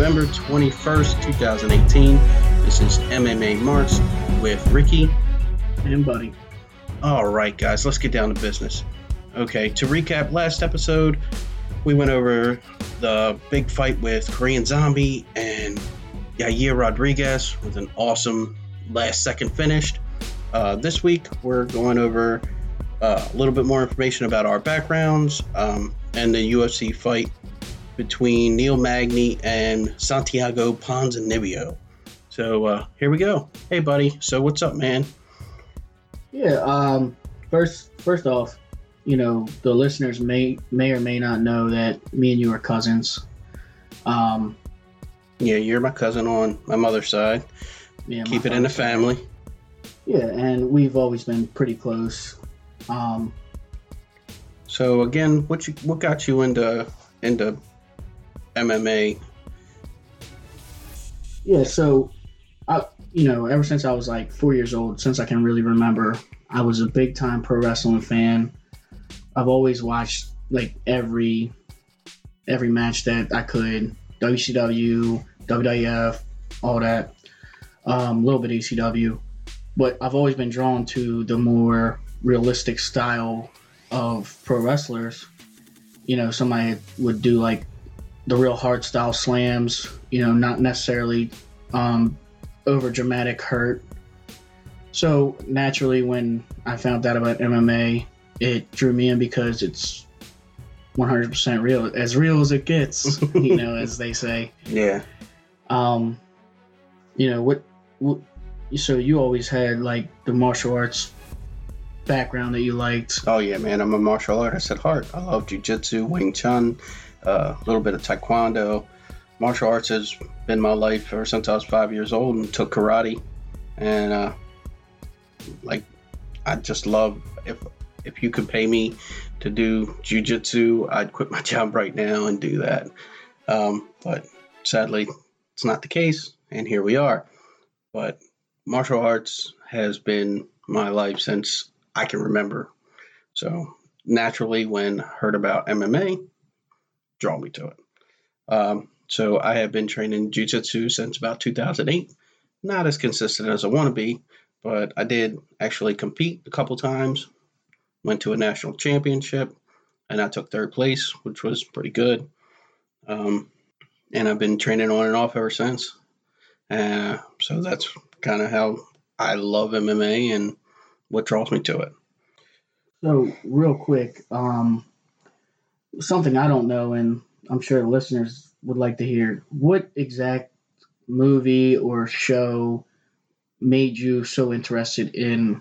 November 21st, 2018. This is MMA Marks with Ricky and Buddy. All right, guys, let's get down to business. Okay, to recap last episode, we went over the big fight with Korean Zombie and Yair Rodriguez with an awesome last second finish. Uh, this week, we're going over uh, a little bit more information about our backgrounds um, and the UFC fight between Neil Magny and Santiago Ponzinibbio. So uh, here we go. Hey, buddy. So what's up, man? Yeah. Um. First, first off, you know the listeners may may or may not know that me and you are cousins. Um. Yeah, you're my cousin on my mother's side. Yeah. Keep it in the family. Yeah, and we've always been pretty close. Um. So again, what you what got you into into MMA? Yeah, so I you know, ever since I was like four years old, since I can really remember, I was a big time pro wrestling fan. I've always watched like every every match that I could, WCW, WWF, all that, um, a little bit ECW, but I've always been drawn to the more realistic style of pro wrestlers. You know, somebody would do like the real hard style slams. You know, not necessarily um, over dramatic hurt. So naturally, when I found out about MMA, it drew me in because it's 100% real, as real as it gets, you know, as they say. Yeah. Um, you know what? What? So you always had like the martial arts background that you liked. Oh yeah, man! I'm a martial artist at heart. I love jujitsu, Wing Chun, a little bit of taekwondo. Martial arts has been my life ever since I was five years old, and took karate, and uh, like I just love if if you could pay me to do jujitsu, I'd quit my job right now and do that. Um, but sadly, it's not the case, and here we are. But martial arts has been my life since I can remember. So naturally, when heard about MMA, draw me to it. Um, so I have been training jiu-jitsu since about 2008. Not as consistent as I want to be, but I did actually compete a couple times. Went to a national championship, and I took third place, which was pretty good. Um, and I've been training on and off ever since. Uh, so that's kind of how I love MMA and what draws me to it. So, real quick, um, something I don't know, and I'm sure the listeners would like to hear what exact movie or show made you so interested in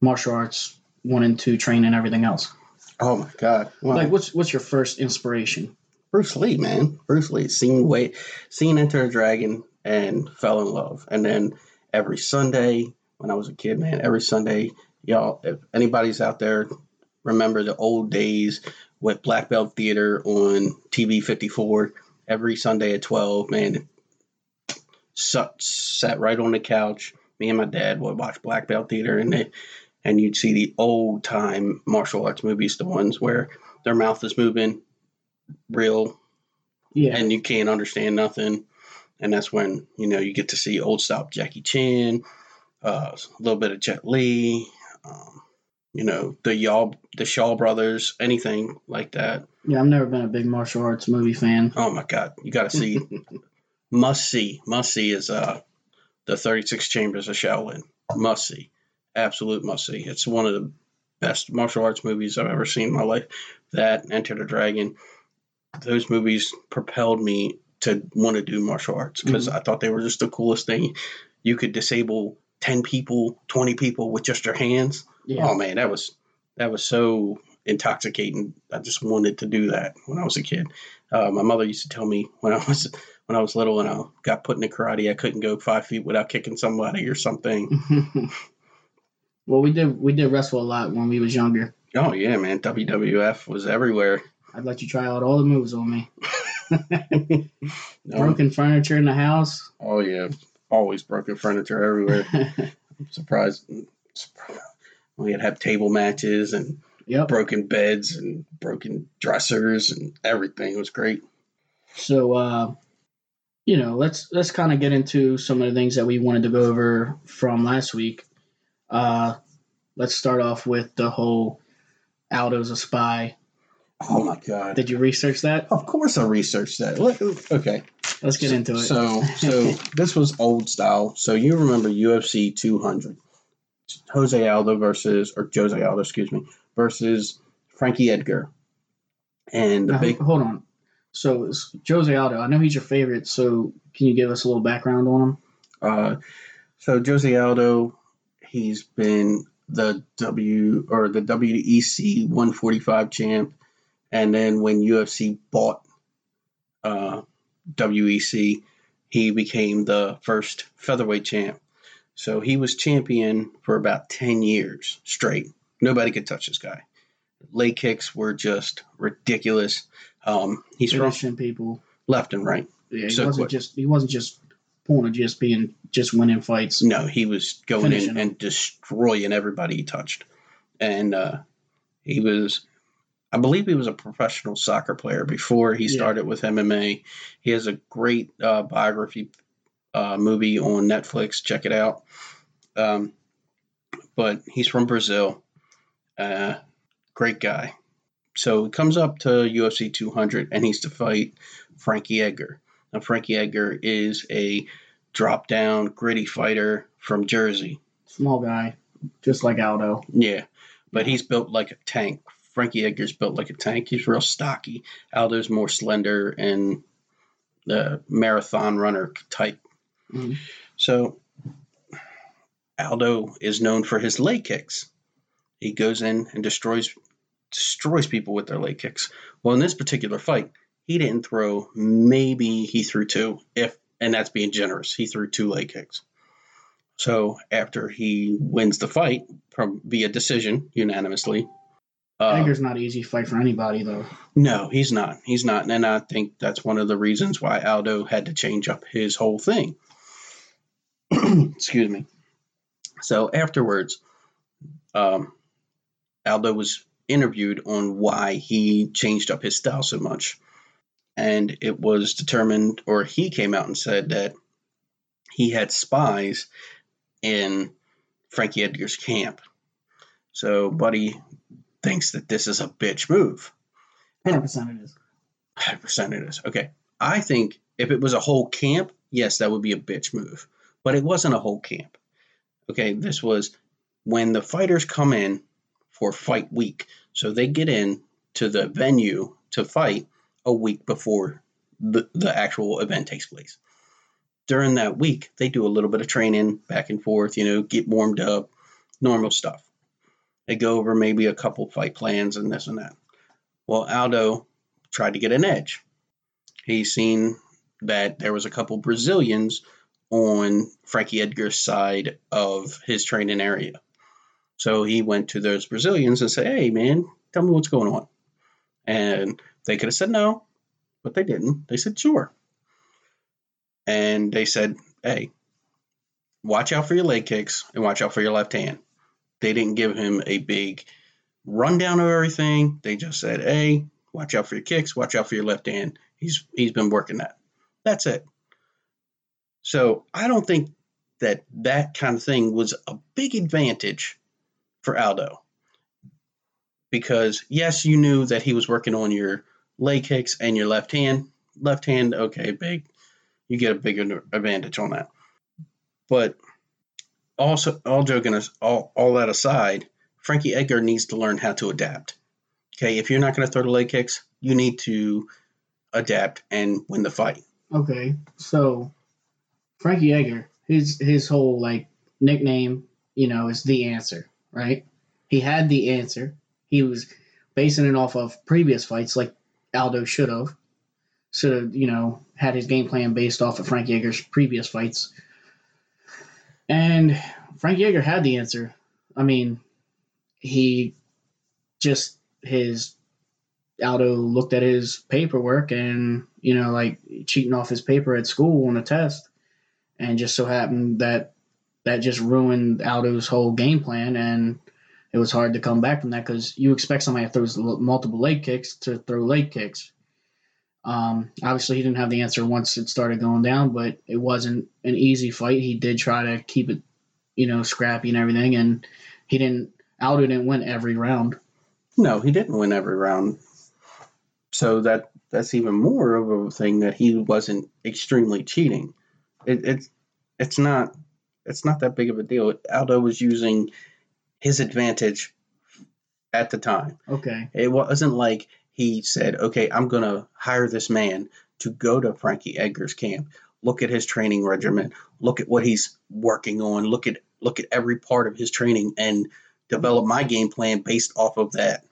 martial arts, wanting to train and everything else? Oh my god! Like, what's what's your first inspiration? Bruce Lee, man. Bruce Lee. Seen way, seen Enter a Dragon and fell in love, and then every Sunday when I was a kid, man, every Sunday, y'all, if anybody's out there, remember the old days with Black Belt Theater on TV 54 every Sunday at 12. Man, sat, sat right on the couch. Me and my dad would watch Black Belt Theater, and they, and you'd see the old time martial arts movies, the ones where their mouth is moving real, yeah, and you can't understand nothing. And that's when you know you get to see old style Jackie Chan, uh, a little bit of Jet Li, um, you know, the y'all, the Shaw brothers, anything like that. Yeah, I've never been a big martial arts movie fan. Oh my god, you got to see, must see, must see is uh, the Thirty Six Chambers of Shaolin. Must see, absolute must see. It's one of the best martial arts movies I've ever seen in my life. That Enter the Dragon, those movies propelled me to want to do martial arts because mm-hmm. I thought they were just the coolest thing. You could disable 10 people, 20 people with just your hands. Yeah. Oh man, that was that was so intoxicating. I just wanted to do that when I was a kid. Uh, my mother used to tell me when I was when I was little and I got put in the karate, I couldn't go five feet without kicking somebody or something. well, we did we did wrestle a lot when we was younger. Oh yeah, man, WWF was everywhere. I'd let you try out all the moves on me. Broken furniture in the house. Oh yeah, always broken furniture everywhere. I'm surprised, surprised. We had have table matches and yep. broken beds and broken dressers and everything. It was great. So, uh, you know, let's let's kind of get into some of the things that we wanted to go over from last week. Uh, let's start off with the whole Aldo's a spy. Oh my god! Did you research that? Of course, I researched that. Look, okay, Let's get into it. So, so this was old style. So you remember UFC 200, Jose Aldo versus or Jose Aldo, excuse me, versus Frankie Edgar, and the Now, big hold on. So it's Jose Aldo, I know he's your favorite. So can you give us a little background on him? Uh, so Jose Aldo, he's been the W or the WEC 145 champ, and then when UFC bought uh, WEC, he became the first featherweight champ. So he was champion for about 10 years straight. Nobody could touch this guy. Leg kicks were just ridiculous. Um, he's Finishing people. left and right. Yeah, he So wasn't quick. just he wasn't just point of just being just winning fights. No, he was going in them. and destroying everybody he touched. And uh, he was, I believe he was a professional soccer player before he Yeah. started with MMA. He has a great uh, biography uh, movie on Netflix. Check it out. Um, but he's from Brazil. Uh, great guy. So he comes up to UFC 200 and he's to fight Frankie Edgar. Now, Frankie Edgar is a drop down, gritty fighter from Jersey. Small guy, just like Aldo. Yeah, but he's built like a tank. Frankie Edgar's built like a tank. He's real stocky. Aldo's more slender and the marathon runner type. Mhm. So Aldo is known for his leg kicks. He goes in and destroys destroys people with their leg kicks. Well, in this particular fight, he didn't throw. Maybe he threw two, if and that's being generous. He threw two leg kicks. So after he wins the fight from via decision unanimously, uh, Edgar's not an easy fight for anybody though. no, he's not. He's not. And I think that's one of the reasons why Aldo had to change up his whole thing. Excuse me. So afterwards, um, Aldo was interviewed on why he changed up his style so much. And it was determined, or he came out and said that he had spies in Frankie Edgar's camp. So Buddy thinks that this is a bitch move. Hundred percent it is. 100% it is. Okay. I think if it was a whole camp, yes, that would be a bitch move. But it wasn't a whole camp. Okay. This was when the fighters come in for fight week. So they get in to the venue to fight a week before the, the actual event takes place. During that week, they do a little bit of training back and forth, you know, get warmed up, normal stuff. They go over maybe a couple fight plans and this and that. Well, Aldo tried to get an edge. He seen that there was a couple Brazilians on Frankie Edgar's side of his training area. So he went to those Brazilians and said, Hey, man, tell me what's going on. And they could have said no, but they didn't. They said, Sure. And they said, Hey, watch out for your leg kicks and watch out for your left hand. They didn't give him a big rundown of everything. They just said, Hey, watch out for your kicks, watch out for your left hand. He's he's been working that. That's it. So I don't think that that kind of thing was a big advantage for Aldo. Because yes, you knew that he was working on your leg kicks and your left hand. Left hand, okay, big. You get a bigger advantage on that. But also, all joking, all, all that aside, Frankie Edgar needs to learn how to adapt. Okay, if you're not going to throw the leg kicks, you need to adapt and win the fight. Okay, so Frankie Edgar, his his whole like nickname, you know, is the answer, right? He had the answer. He was basing it off of previous fights, like Aldo should have. Should have, you know, had his game plan based off of Frankie Edgar's previous fights. And Frankie Edgar had the answer. I mean, he just his Aldo looked at his paperwork and you know like cheating off his paper at school on a test, and just so happened that that just ruined Aldo's whole game plan, and it was hard to come back from that because you expect somebody that throws multiple leg kicks to throw leg kicks. Um, obviously, he didn't have the answer once it started going down, but it wasn't an easy fight. He did try to keep it, you know, scrappy and everything, and he didn't. Aldo didn't win every round. No, he didn't win every round. So that that's even more of a thing that he wasn't extremely cheating. It, it's it's not it's not that big of a deal. Aldo was using his advantage at the time. Okay. It wasn't like he said, "Okay, I'm going to hire this man to go to Frankie Edgar's camp. Look at his training regimen. Look at what he's working on. Look at look at every part of his training and develop my game plan based off of that."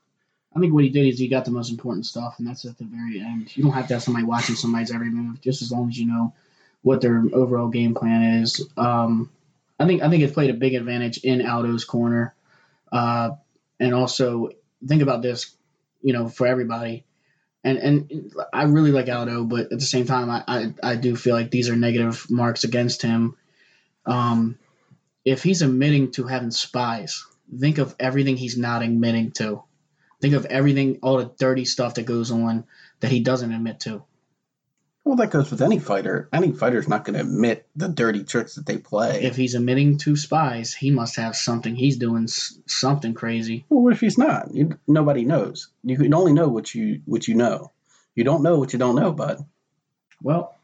I think what he did is he got the most important stuff, and that's at the very end. You don't have to have somebody watching somebody's every move, just as long as you know what their overall game plan is. Um, I think I think it's played a big advantage in Aldo's corner, uh, and also think about this, you know, for everybody. And and I really like Aldo, but at the same time, I I, I do feel like these are negative marks against him. Um, if he's admitting to having spies, think of everything he's not admitting to. Think of everything, all the dirty stuff that goes on that he doesn't admit to. Well, that goes with any fighter. Any fighter's not going to admit the dirty tricks that they play. If he's admitting to spies, he must have something. He's doing s- something crazy. well, what if he's not? You, nobody knows. You can only know what you what you know. You don't know what you don't know, bud. Well,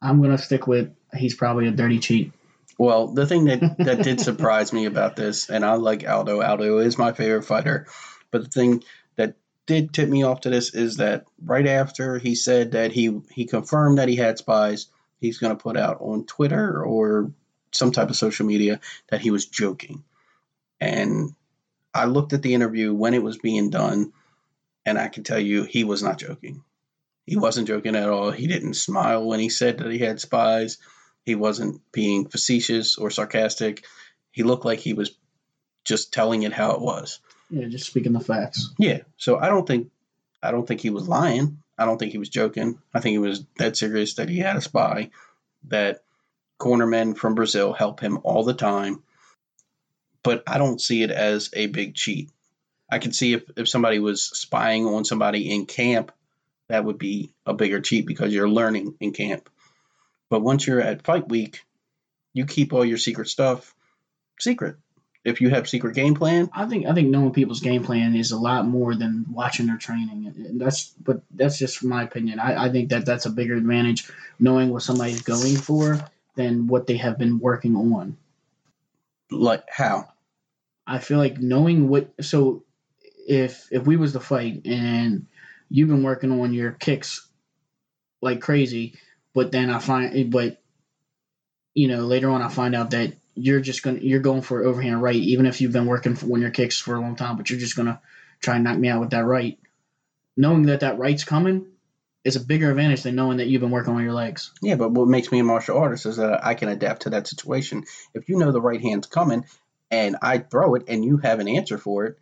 I'm gonna stick with he's probably a dirty cheat. Well, the thing that that did surprise me about this, and I like Aldo. Aldo is my favorite fighter, but the thing that did tip me off to this is that right after he said that he he confirmed that he had spies, he's going to put out on Twitter or some type of social media that he was joking. And I looked at the interview when it was being done, and I can tell you he was not joking. He wasn't joking at all. He didn't smile when he said that he had spies. He wasn't being facetious or sarcastic. He looked like he was just telling it how it was. Yeah, just speaking the facts. Yeah. So I don't think I don't think he was lying. I don't think he was joking. I think he was dead serious that he had a spy, that cornermen from Brazil help him all the time. But I don't see it as a big cheat. I can see if, if somebody was spying on somebody in camp, that would be a bigger cheat because you're learning in camp. But once you're at fight week, you keep all your secret stuff secret. If you have secret game plan, I think I think knowing people's game plan is a lot more than watching their training. And that's but that's just my opinion. I, I think that that's a bigger advantage knowing what somebody's going for than what they have been working on. like how? I feel like knowing what so if if we was to fight and you've been working on your kicks like crazy, but then I find but you know later on I find out that you're just gonna you're going for overhand right even if you've been working for your kicks for a long time, but you're just gonna try and knock me out with that right. Knowing that that right's coming is a bigger advantage than knowing that you've been working on your legs. Yeah, but what makes me a martial artist is that I can adapt to that situation. If you know the right hand's coming and I throw it and you have an answer for it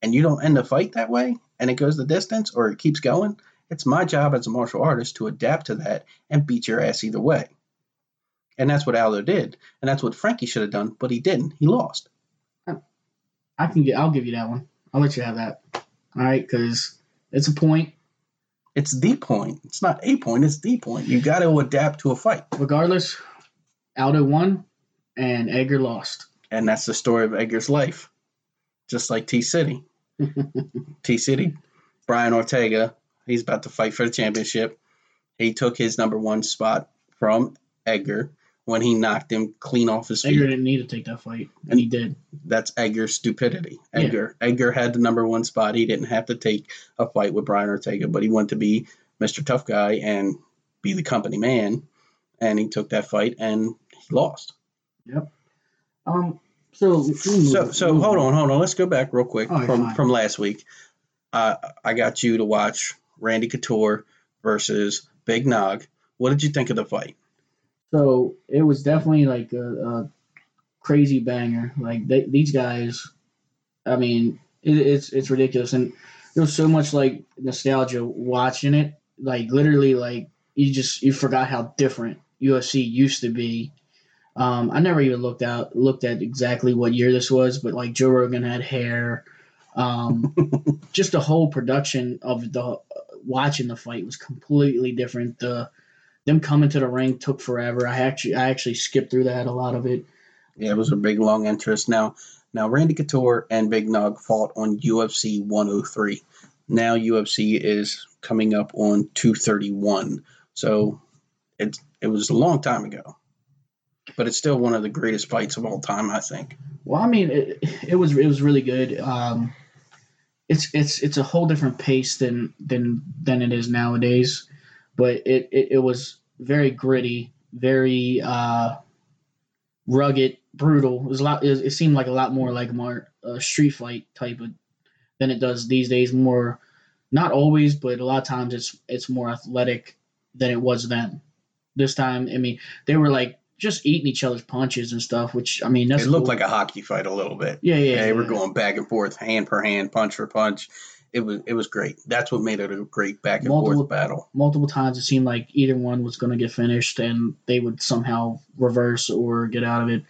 and you don't end the fight that way and it goes the distance or it keeps going, it's my job as a martial artist to adapt to that and beat your ass either way. And that's what Aldo did. And that's what Frankie should have done, but he didn't. He lost. Oh. I can get I'll give you that one. I'll let you have that. All right, because it's a point. It's the point. It's not a point, it's the point. You got to adapt to a fight. Regardless, Aldo won and Edgar lost. And that's the story of Edgar's life. Just like T City. T City, Brian Ortega, he's about to fight for the championship. He took his number one spot from Edgar when he knocked him clean off his feet. Edgar didn't need to take that fight, and he did. That's Edgar's stupidity. Yeah. Edgar Edgar had the number one spot. He didn't have to take a fight with Brian Ortega, but he wanted to be Mr. Tough Guy and be the company man. And he took that fight and he lost. Yep. Um. So So so hold on, hold on. Let's go back real quick right, from fine. from last week. Uh, I got you to watch Randy Couture versus Big Nog. What did you think of the fight? So it was definitely like a, a crazy banger. Like they, these guys, I mean, it, it's it's ridiculous, and there was so much like nostalgia watching it. Like literally, like you just you forgot how different UFC used to be. Um, I never even looked out looked at exactly what year this was, but like Joe Rogan had hair. Um, just the whole production of the watching the fight was completely different. The them coming to the ring took forever. I actually I actually skipped through that a lot of it. Yeah, it was a big long interest. Now now Randy Couture and Big Nog fought on UFC 103. Now UFC is coming up on 231. So it it was a long time ago. But it's still one of the greatest fights of all time, I think. Well, I mean, it, it was it was really good. Um, it's it's it's a whole different pace than than than it is nowadays, but it it, it was very gritty, very uh, rugged, brutal. It was a lot. It, it seemed like a lot more like more uh, street fight type of than it does these days. More, not always, but a lot of times it's it's more athletic than it was then. This time, I mean, they were like just eating each other's punches and stuff. Which I mean, that's it looked cool. like a hockey fight a little bit. Yeah, yeah, they yeah. were going back and forth, hand for hand, punch for punch. It was it was great. That's what made it a great back and Multiple- forth battle. multiple times it seemed like either one was going to get finished and they would somehow reverse or get out of it.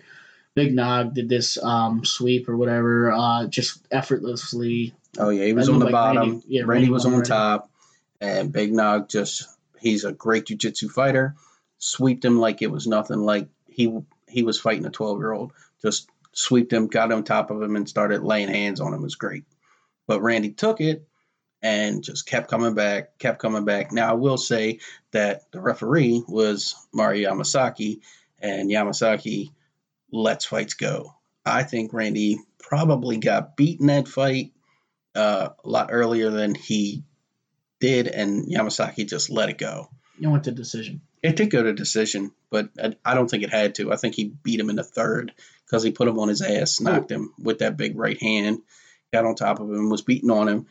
Big Nog did this um, sweep or whatever, uh, just effortlessly. Oh yeah, he was on the like bottom. Randy- yeah, Randy, Randy was on top, and Big Nog just he's a great jujitsu fighter. Sweeped him like it was nothing. Like he he was fighting a twelve year old. Just sweeped him, got on top of him, and started laying hands on him. It was great. But Randy took it and just kept coming back, kept coming back. Now I will say that the referee was Mario Yamasaki, and Yamasaki lets fights go. I think Randy probably got beaten that fight uh, a lot earlier than he did, and Yamasaki just let it go. You went to decision. It did go to decision, but I, I don't think it had to. I think he beat him in the third because he put him on his ass, knocked him with that big right hand, got on top of him, was beating on him.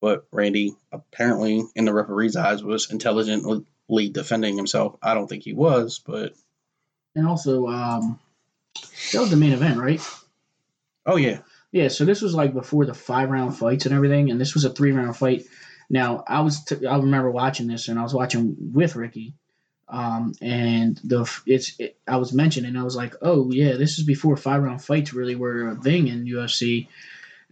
But Randy, apparently, in the referee's eyes, was intelligently defending himself. I don't think he was, but And also, um, that was the main event, right? oh yeah, Yeah, so this was like before the five round fights and everything, and this was a three round fight. Now I was t- I remember watching this, and I was watching with Ricky, um, and the it's it, I was mentioning I was like, oh yeah, this is before five round fights really were a thing in UFC,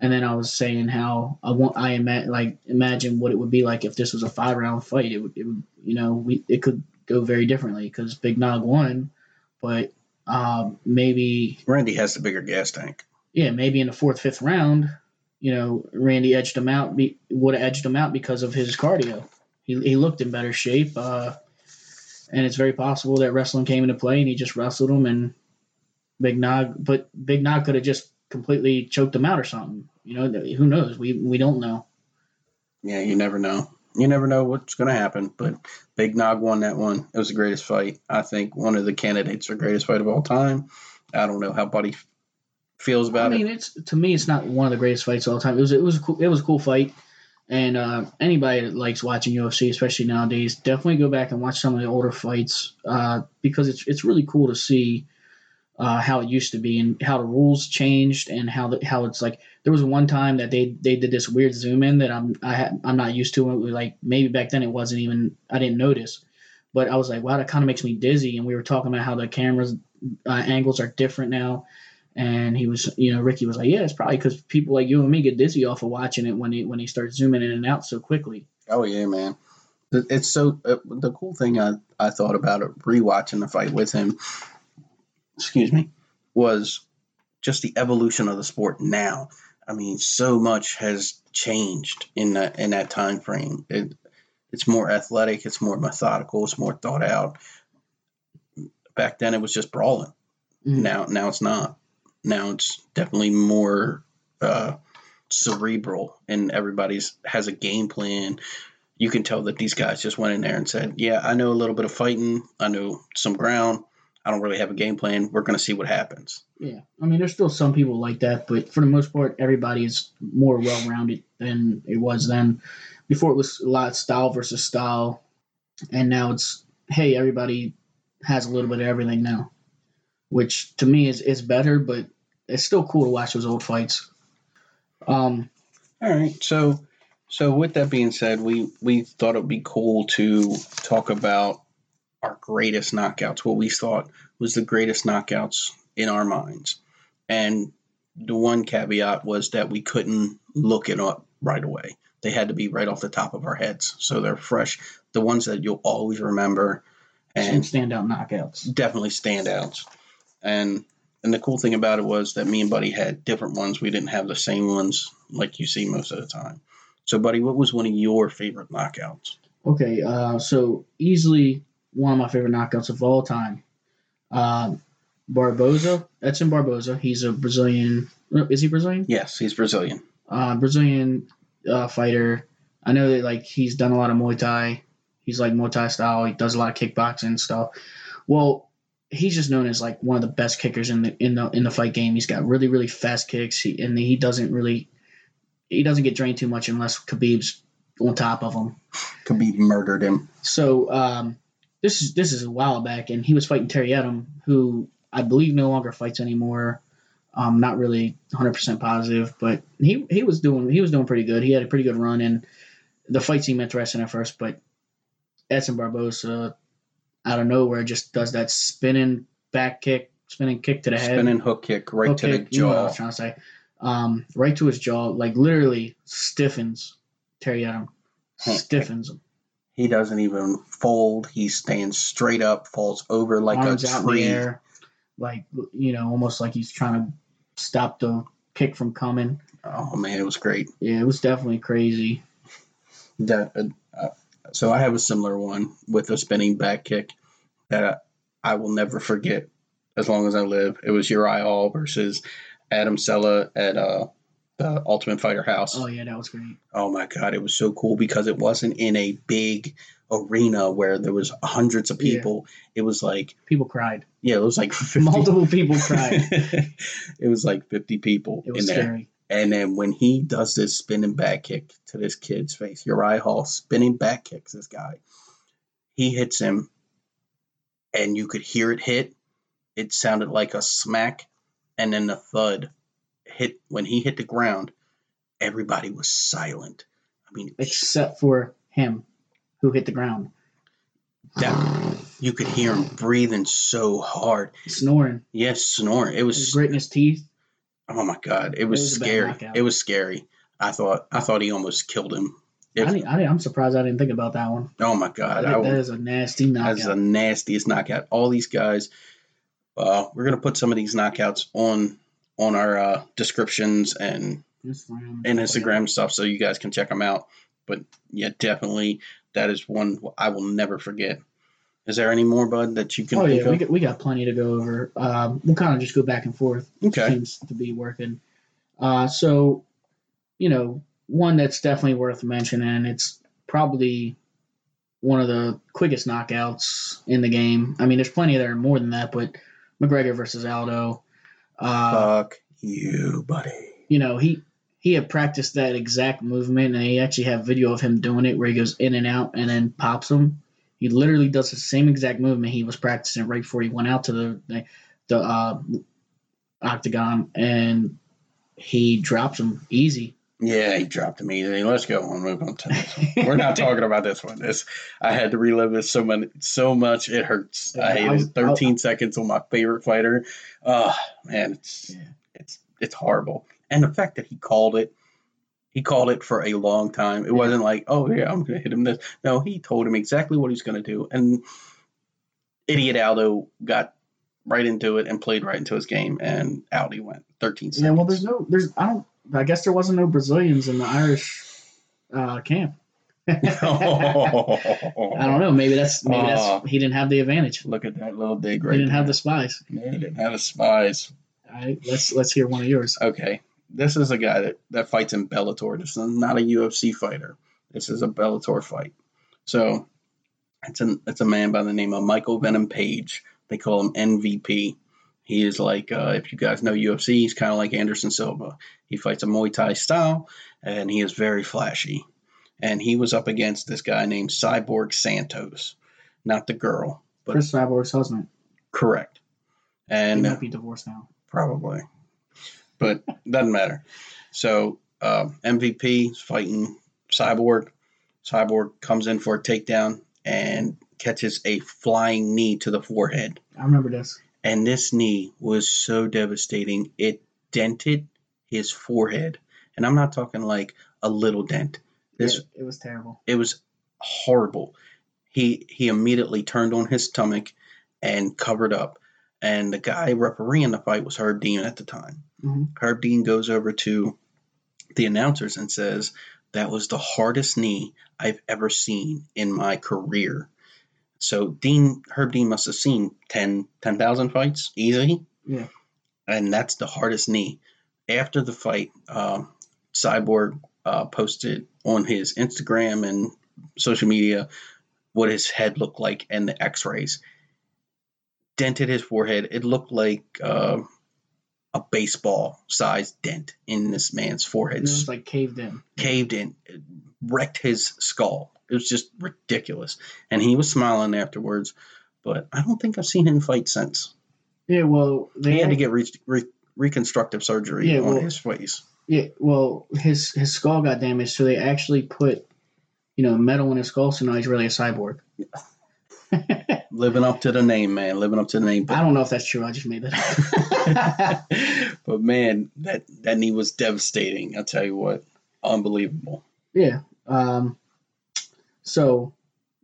and then I was saying how I want I ima- like imagine what it would be like if this was a five round fight. It would it would you know we it could go very differently because Big Nog won, but um, maybe Randy has the bigger gas tank. yeah, maybe in the fourth, fifth round, you know, Randy edged him out. Be, would have edged him out because of his cardio. He, he looked in better shape, uh, and it's very possible that wrestling came into play and he just wrestled him and Big Nog. But Big Nog could have just completely choked him out or something. You know, who knows? We we don't know. Yeah, you never know. You never know what's going to happen. But Big Nog won that one. It was the greatest fight. I think one of the candidates for greatest fight of all time. I don't know how Buddy feels about it. I mean, it. it's to me, it's not one of the greatest fights of all time. It was it was a cool, it was a cool fight, and uh, anybody that likes watching UFC, especially nowadays, definitely go back and watch some of the older fights uh, because it's it's really cool to see uh, how it used to be and how the rules changed and how the, how it's like. There was one time that they they did this weird zoom in that I'm I ha- I'm not used to. It like maybe back then it wasn't even I didn't notice, but I was like, wow, that kind of makes me dizzy. And we were talking about how the cameras uh, angles are different now. And he was, you know, Ricky was like, "Yeah, it's probably because people like you and me get dizzy off of watching it when he when he starts zooming in and out so quickly." Oh yeah, man. It's so uh, the cool thing I, I thought about it rewatching the fight with him. Excuse me, was just the evolution of the sport now. I mean, so much has changed in that in that time frame. It, it's more athletic. It's more methodical. It's more thought out. Back then, it was just brawling. Mhm. Now, now it's not. Now it's definitely more uh, cerebral, and everybody's has a game plan. You can tell that these guys just went in there and said, "Yeah, I know a little bit of fighting. I know some ground. I don't really have a game plan. We're going to see what happens." Yeah, I mean, there's still some people like that, but for the most part, everybody is more well rounded than it was then. Before it was a lot style versus style, and now it's hey, everybody has a little bit of everything now, which to me is is better, but it's still cool to watch those old fights. Um, All right. So, so with that being said, we we thought it would be cool to talk about our greatest knockouts. What we thought was the greatest knockouts in our minds, and the one caveat was that we couldn't look it up right away. they had to be right off the top of our heads. So they're fresh, the ones that you'll always remember, Some and standout knockouts. definitely standouts. And and the cool thing about it was that me and Buddy had different ones. We didn't have the same ones like you see most of the time. So, Buddy, what was one of your favorite knockouts? Okay, uh, so easily one of my favorite knockouts of all time. Um, Barboza, Edson Barboza. He's a Brazilian. Is he Brazilian? Yes, he's Brazilian. Uh, Brazilian uh, fighter. I know that like he's done a lot of Muay Thai. He's like Muay Thai style. He does a lot of kickboxing and stuff. Well, he's just known as like one of the best kickers in the in the in the fight game. He's got really really fast kicks. He, and he doesn't really he doesn't get drained too much unless Khabib's on top of him. Khabib murdered him. So um, this is this is a while back, and he was fighting Terry Etim, who I believe no longer fights anymore. Um, not really 100 percent positive, but he he was doing he was doing pretty good. He had a pretty good run, and the fight seemed interesting at first. But Edson Barboza, out of nowhere, just does that spinning back kick, spinning kick to the head, Spinning hook kick right hook to the kick, you know what I jaw. was trying to say, um, right to his jaw, like literally stiffens Terry Etim, Huh. stiffens him. He doesn't even fold. He stands straight up, falls over like arms a out in the tree. air, like you know, almost like he's trying to stop the kick from coming. Oh man, it was great. Yeah, it was definitely crazy. That uh, uh, so I have a similar one with a spinning back kick that I will never forget as long as I live. It was Uriah Hall versus Adam Cella at uh, the Ultimate Fighter House. Oh yeah, that was great. Oh my god, it was so cool because it wasn't in a big arena where there was hundreds of Yeah. people. It was like People cried. yeah, it was like 50. Multiple people cried. it was like 50 people It was in there. scary. And then when he does this spinning back kick to this kid's face, Uriah Hall spinning back kicks this guy. He hits him, and you could hear it hit. It sounded like a smack, and then a thud hit when he hit the ground. Everybody was silent. I mean, Except for him, who hit the ground, that, you could hear him breathing so hard. snoring. Yes, snoring. It was was. gritting his teeth. Oh my god, it was, was scary. It was scary. I thought. I thought he almost killed him. If- I didn't, I didn't, I'm surprised I didn't think about that one. oh my god, that would- is a nasty knockout. That's the nastiest knockout. All these guys. Uh, we're gonna put some of these knockouts on on our uh, descriptions and Instagram. and Instagram stuff, so you guys can check them out. But yeah, definitely that is one I will never forget. Is there any more, Bud, that you can Oh yeah, we got, we got plenty to go over. Um, we'll kind of just go back and forth. Okay. Seems to be working. Uh, so, you know, one that's definitely worth mentioning. It's probably one of the quickest knockouts in the game. I mean, there's plenty there more than that, but McGregor versus Aldo. Uh, Fuck you, buddy. you know, he he had practiced that exact movement, and he actually have video of him doing it where he goes in and out and then pops him. He literally does the same exact movement he was practicing right before he went out to the the, the uh, octagon, and he drops him easy. Yeah, he dropped him easy. Let's go on. Move on to this. one. We're not talking about this one. This I had to relive this so much. So much it hurts. Yeah, I I hate was- it. Thirteen seconds on my favorite fighter. Oh man, it's Yeah. it's it's horrible. And the fact that he called it, he called it for a long time. It Yeah. wasn't like, oh yeah, I'm gonna hit him this. No, he told him exactly what he's gonna do. And idiot Aldo got right into it and played right into his game. And out he went. Thirteen seconds. Yeah, well, there's no, there's, I don't, I guess there wasn't no Brazilians in the Irish uh, camp. I don't know. Maybe that's maybe that's he didn't have the advantage. Look at that little dig right he didn't have the spies. Yeah, he didn't have the spies. All right, let's let's hear one of yours. Okay, this is a guy that, that fights in Bellator. This is not a UFC fighter. This is a Bellator fight. So it's an it's a man by the name of Michael Venom Page. They call him MVP. He is like uh, if you guys know UFC, he's kind of like Anderson Silva. He fights a Muay Thai style, and he is very flashy. And he was up against this guy named Cyborg Santos, not the girl, but Cris Cyborg's husband. correct. He And might be divorced now. probably, but doesn't matter. So uh, MVP is fighting Cyborg. Cyborg comes in for a takedown and catches a flying knee to the forehead. I remember this. And this knee was so devastating, it dented his forehead. And I'm not talking like a little dent. This Yeah, it was terrible. it was horrible. He he immediately turned on his stomach and covered up. And the guy refereeing the fight was Herb Dean at the time. Mhm. Herb Dean goes over to the announcers and says, That was the hardest knee I've ever seen in my career. So Dean Herb Dean must have seen 10 10,000 fights easily. Yeah. And that's the hardest knee. After the fight, um, Cyborg uh, posted on his Instagram and social media what his head looked like and the x-rays dented his forehead it looked like uh, a baseball sized dent in this man's It forehead was like caved in. caved in wrecked his skull it was just ridiculous and he was smiling afterwards but i don't think i've seen him fight since Yeah, well, they he had to get re- re- reconstructive surgery Yeah, on well- his face Yeah, well, his his skull got damaged, so they actually put, you know, metal in his skull, so now he's really a cyborg. Living up to the name man living up to the name but I don't know if that's true. I just made that up. but man, that that knee was devastating. I'll tell you what, unbelievable. yeah. Um. So,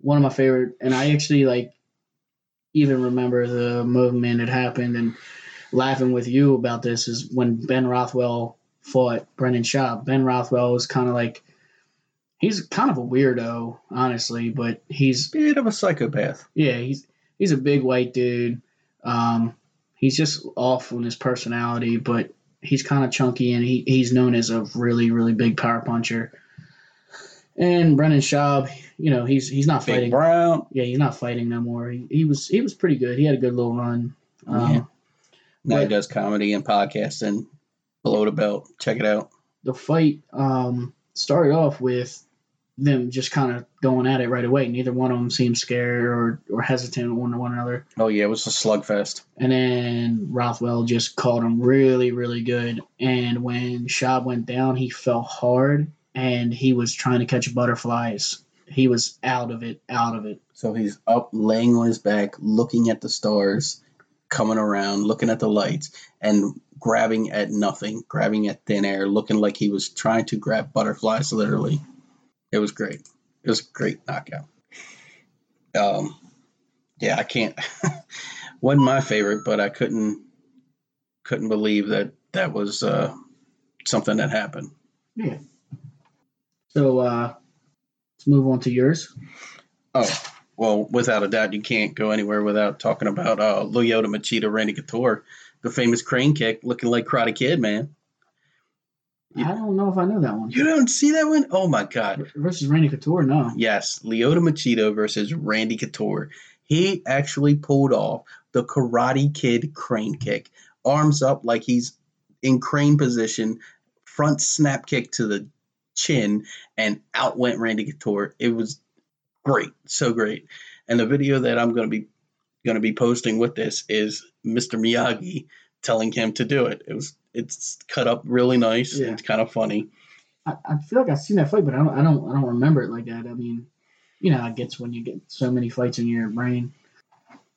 one of my favorite, and I actually like, even remember the moment it happened and laughing with you about this is when Ben Rothwell fought Brendan Schaub. Ben Rothwell was kind of like. He's kind of a weirdo, honestly, but he's Bit of a psychopath. Yeah, he's he's a big white dude. Um, he's just off on his personality, but he's kind of chunky and he, he's known as a really really big power puncher. And Brendan Schaub, you know, he's he's not Big fighting. Brown. Yeah, he's not fighting no more. He, he was he was pretty good. He had a good little run. Um, Yeah. Now he does comedy and podcasting. Below the belt. Check it out. The fight um, started off with them just kind of going at it right away. Neither one of them seemed scared or, or hesitant one to one another. Oh yeah, it was a slugfest. And then Rothwell just caught him really, really good. And when Schaub went down, he fell hard and he was trying to catch butterflies. He was out of it, out of it. So he's up, laying on his back, looking at the stars, coming around, looking at the lights, and grabbing at nothing, grabbing at thin air, looking like he was trying to grab butterflies. Literally, it was great. It was a great knockout. Um, yeah, I can't. wasn't my favorite, but I couldn't couldn't believe that that was uh, something that happened. So uh, let's move on to yours. Oh, well, without a doubt, you can't go anywhere without talking about uh, Lyoto Machida, Randy Couture, the famous crane kick, looking like Karate Kid, man. I don't know if I know that one. You don't see that one? Oh my God! Versus Randy Couture, no. Yes, Lyoto Machida versus Randy Couture. He actually pulled off the Karate Kid crane kick, arms up like he's in crane position, front snap kick to the chin, and out went Randy Couture. It was great, so great. And the video that I'm going to be going to be posting with this is Mr. Miyagi telling him to do it. It was it's cut up really nice. Yeah. It's kind of funny. I, I feel like I've seen that fight, but I don't, I don't, I don't remember it like that. I mean, you know, it gets when you get so many fights in your brain.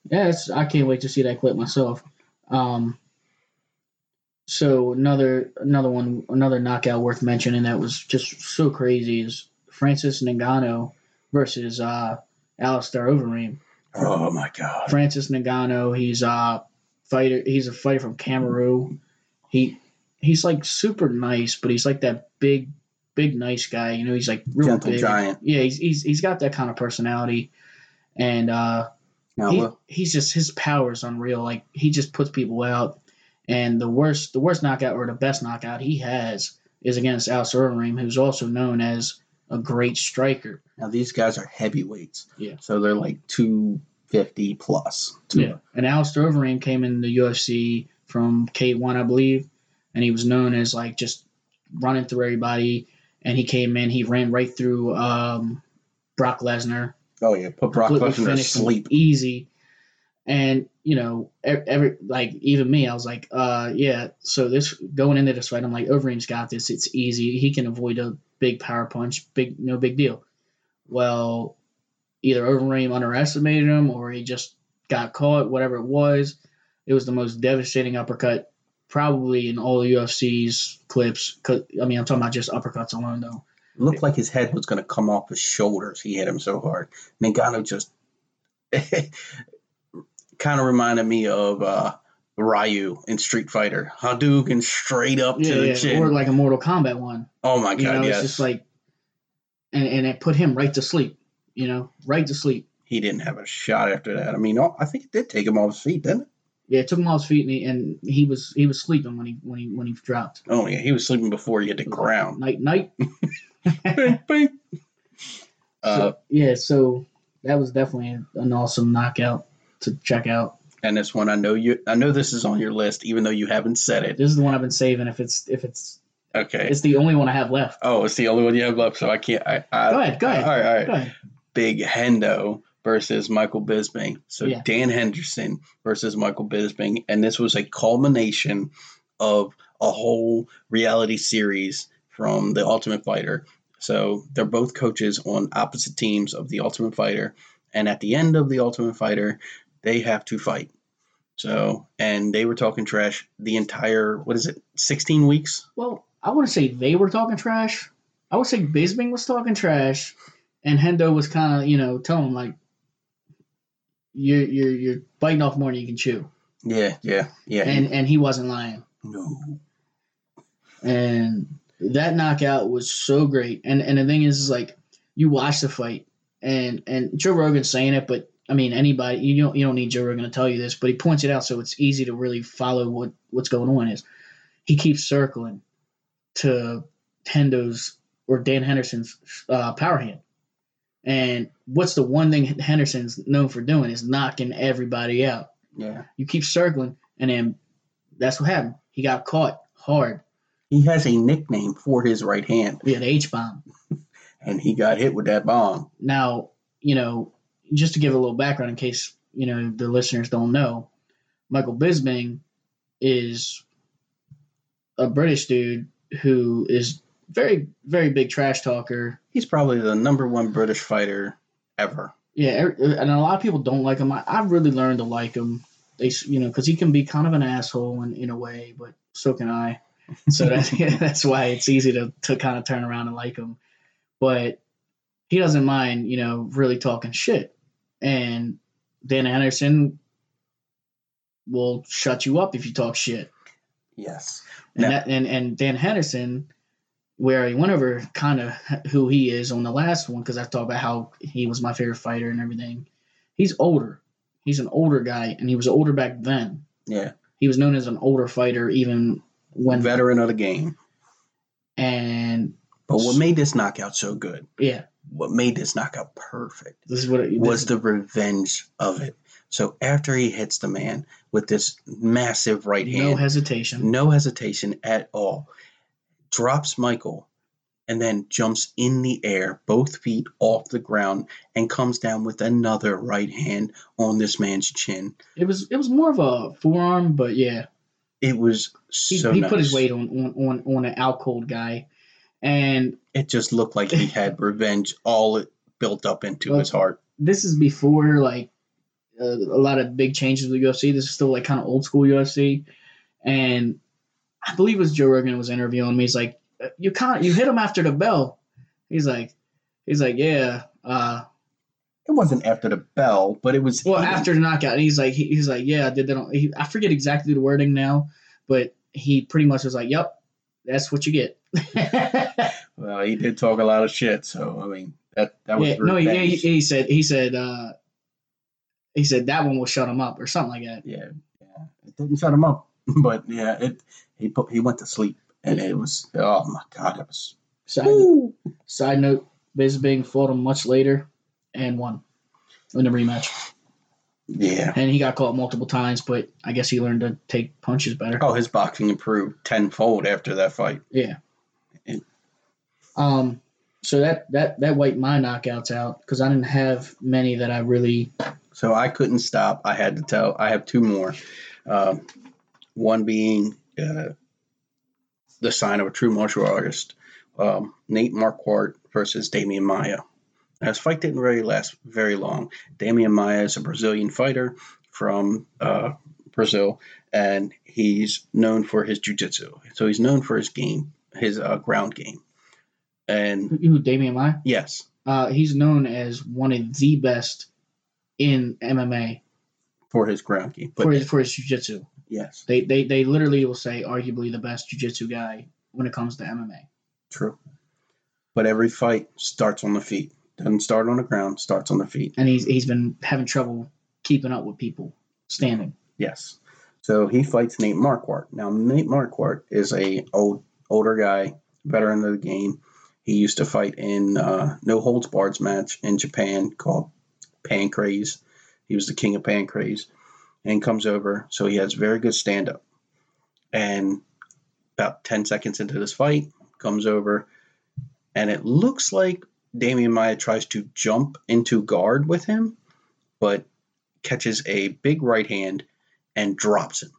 Yeah, it's, I can't wait to see that clip myself. Um, so another, another one, another knockout worth mentioning that was just so crazy is Francis Ngannou versus uh, Alistair Overeem. Oh my god. Francis Ngannou. He's a fighter. He's a fighter from Cameroon. He he's like super nice, but he's like that big, big nice guy. You know, he's like real Gentle big. giant. Yeah, he's, he's he's got that kind of personality, and uh, Now, he, he's just his power is unreal. Like he just puts people out. And the worst, the worst knockout or the best knockout he has is against Alistair Overeem, who's also known as a great striker. now these guys are heavyweights. Yeah. So they're like 250 plus. Yeah, and Alistair Overeem came in the UFC from K1, I believe, and he was known as like just running through everybody. And he came in, he ran right through um, Brock Lesnar, Oh yeah, put Brock Lesnar to sleep. easy. And you know, every like even me, I was like, uh, yeah. So this going into this fight, I'm like, Overeem's got this. It's easy. He can avoid a big power punch. Big, no big deal. Well, either Overeem underestimated him or he just got caught. Whatever it was, it was the most devastating uppercut probably in all the UFC's clips. I mean, I'm talking about just uppercuts alone though. looked like his head was going to come off his shoulders. He hit him so hard. Ngannou just kind of reminded me of uh, Ryu in Street Fighter. Hadouken straight up Yeah, to the yeah, chin. or like a Mortal Kombat one. oh my You god, know, yes. it's just like, and and it put him right to sleep. You know, right to sleep. he didn't have a shot after that. I mean, oh, I think it did take him off his feet, didn't it? Yeah, it took him off his feet, and he, and he was he was sleeping when he when he when he dropped. Oh yeah, he was sleeping before he hit the ground. Night night. Bing, bing. Uh, So, yeah, so that was definitely an awesome knockout to check out. and this one, I know you. I know this is on your list, even though you haven't said it. This is the one I've been saving. If it's if it's Okay. it's the only one I have left. Oh, it's the only one you have left, so I can't. I, I, Go ahead, go ahead. All right, all right. Go ahead. Big Hendo versus Michael Bisping. So Yeah. Dan Henderson versus Michael Bisping, and this was a culmination of a whole reality series from the Ultimate Fighter. So they're both coaches on opposite teams of the Ultimate Fighter, and at the end of the Ultimate Fighter, they have to fight. So, and they were talking trash the entire what is it, sixteen weeks? Well, I want to say they were talking trash. I would say Bisping was talking trash, and Hendo was kind of you know telling him like, you're you're you're biting off more than you can chew, Yeah, yeah, yeah. and and he wasn't lying. no, and that knockout was so great. And and the thing is, is like you watch the fight, and and Joe Rogan's saying it, but I mean anybody you don't you don't need Joe Rogan to tell you this, but he points it out so it's easy to really follow what what's going on. Is he keeps circling to Hendo's or Dan Henderson's uh, power hand. And what's the one thing Henderson's known for doing is knocking everybody out. yeah. You keep circling, and then that's what happened. He got caught hard. He has a nickname for his right hand, Yeah, the H bomb. and he got hit with that bomb. Now, you know, just to give a little background in case, you know, the listeners don't know, Michael Bisping is a British dude who is very, very big trash talker. He's probably the number one British fighter ever. Yeah, er- and a lot of people don't like him. I, I've really learned to like him. They, you know, because he can be kind of an asshole in, in a way, but so can I. So that's that's why it's easy to to kind of turn around and like him. But he doesn't mind, you know, really talking shit. And Dan Henderson will shut you up if you talk shit. Yes. And that and, and Dan Henderson, where he went over kind of who he is on the last one, because I talked about how he was my favorite fighter and everything. He's older. He's an older guy, and he was older back then. Yeah. He was known as an older fighter even when Veteran of the game. and But what made this knockout so good, yeah, what made this knockout perfect, this is what it was the revenge of it. So after he hits the man with this massive right hand, no hesitation. no hesitation at all, drops Michael, and then jumps in the air, both feet off the ground, and comes down with another right hand on this man's chin. It was it was more of a forearm, but yeah, It was he, he nice. put his weight on on on, on an out cold guy, and It just looked like he had revenge all built up into Well, his heart. this is before like uh, a lot of big changes with UFC. This is still like kind of old school UFC, and I believe it was Joe Rogan was interviewing me. He's like, "You can't, you hit him after the bell." He's like, "He's like, yeah." Uh, It wasn't after the bell, but it was well, he- after the knockout, and he's like, he, he's like, "Yeah, I did that." On, he, I forget exactly the wording now, but he pretty much was like, "Yep, that's what you get." Well, he did talk a lot of shit, so I mean that that was yeah, no, he, he, he said he said uh, he said that one will shut him up or something like that. yeah, yeah. It didn't shut him up, but yeah, it he put he went to sleep, and it was oh my god, it was Side, side note: Bisping fought him much later and won in the rematch, yeah. and he got caught multiple times, but I guess he learned to take punches better. Oh, his boxing improved tenfold after that fight. Yeah. Um. So that that that wiped my knockouts out because I didn't have many that I really. So I couldn't stop. I had to tell. I have two more. Um, one being uh, the sign of a true martial artist. Um, Nate Marquardt versus Demian Maia. Now, This fight didn't really last very long. Demian Maia is a Brazilian fighter from uh, Brazil, and he's known for his jiu-jitsu. So he's known for his game, his uh, ground game. And Who, Demian Maia? yes, Uh, he's known as one of the best in MMA for his ground game. But for his, for his jiu-jitsu. yes, They, they they literally will say arguably the best jiu-jitsu guy when it comes to MMA. true. But every fight starts on the feet. Doesn't start on the ground, starts on the feet. And he's he's been having trouble keeping up with people standing. Yes. So he fights Nate Marquardt. Now Nate Marquardt is a old older guy, veteran of the game. He used to fight in uh, no holds barred match in Japan called Pancrase. He was the king of Pancrase, and comes over. So he has very good stand up. And about ten seconds into this fight, comes over, and it looks like Demian Maia tries to jump into guard with him, but catches a big right hand and drops him.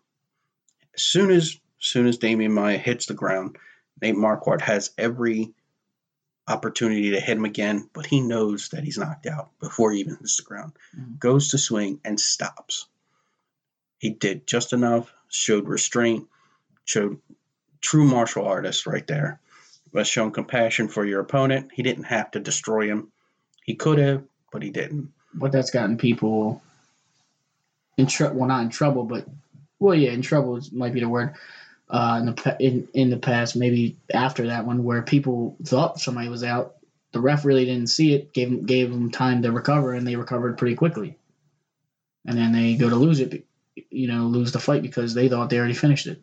As soon as, as soon as Demian Maia hits the ground, Nate Marquardt has every opportunity to hit him again, but he knows that he's knocked out before he even hits the ground. Mhm. Goes to swing and stops. He did just enough, showed restraint, showed true martial artist right there. Was shown compassion for your opponent. He didn't have to destroy him. He could have, but he didn't. But that's gotten people in trouble. Well, not in trouble, but well, yeah, in trouble might be the word. Uh, in the in in the past, maybe after that one, where people thought somebody was out, the ref really didn't see it, gave them, gave them time to recover, and they recovered pretty quickly. And then they go to lose it, you know, lose the fight because they thought they already finished it.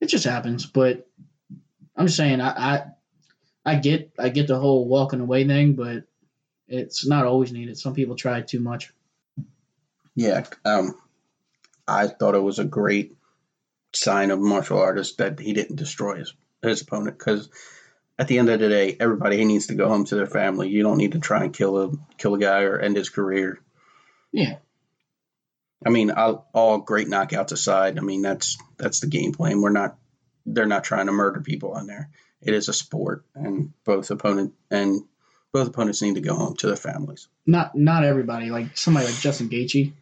It just happens, but I'm just saying, I I, I get I get the whole walking away thing, but it's not always needed. Some people try too much. Yeah, um, I thought it was a great sign of martial artist that he didn't destroy his, his opponent because at the end of the day, everybody needs to go home to their family. You don't need to try and kill a kill a guy or end his career. Yeah. I mean, I'll, all great knockouts aside, I mean that's that's the game plan. We're not they're not trying to murder people on there. It is a sport, and both opponent and both opponents need to go home to their families. Not not everybody. Like somebody like Justin Gaethje.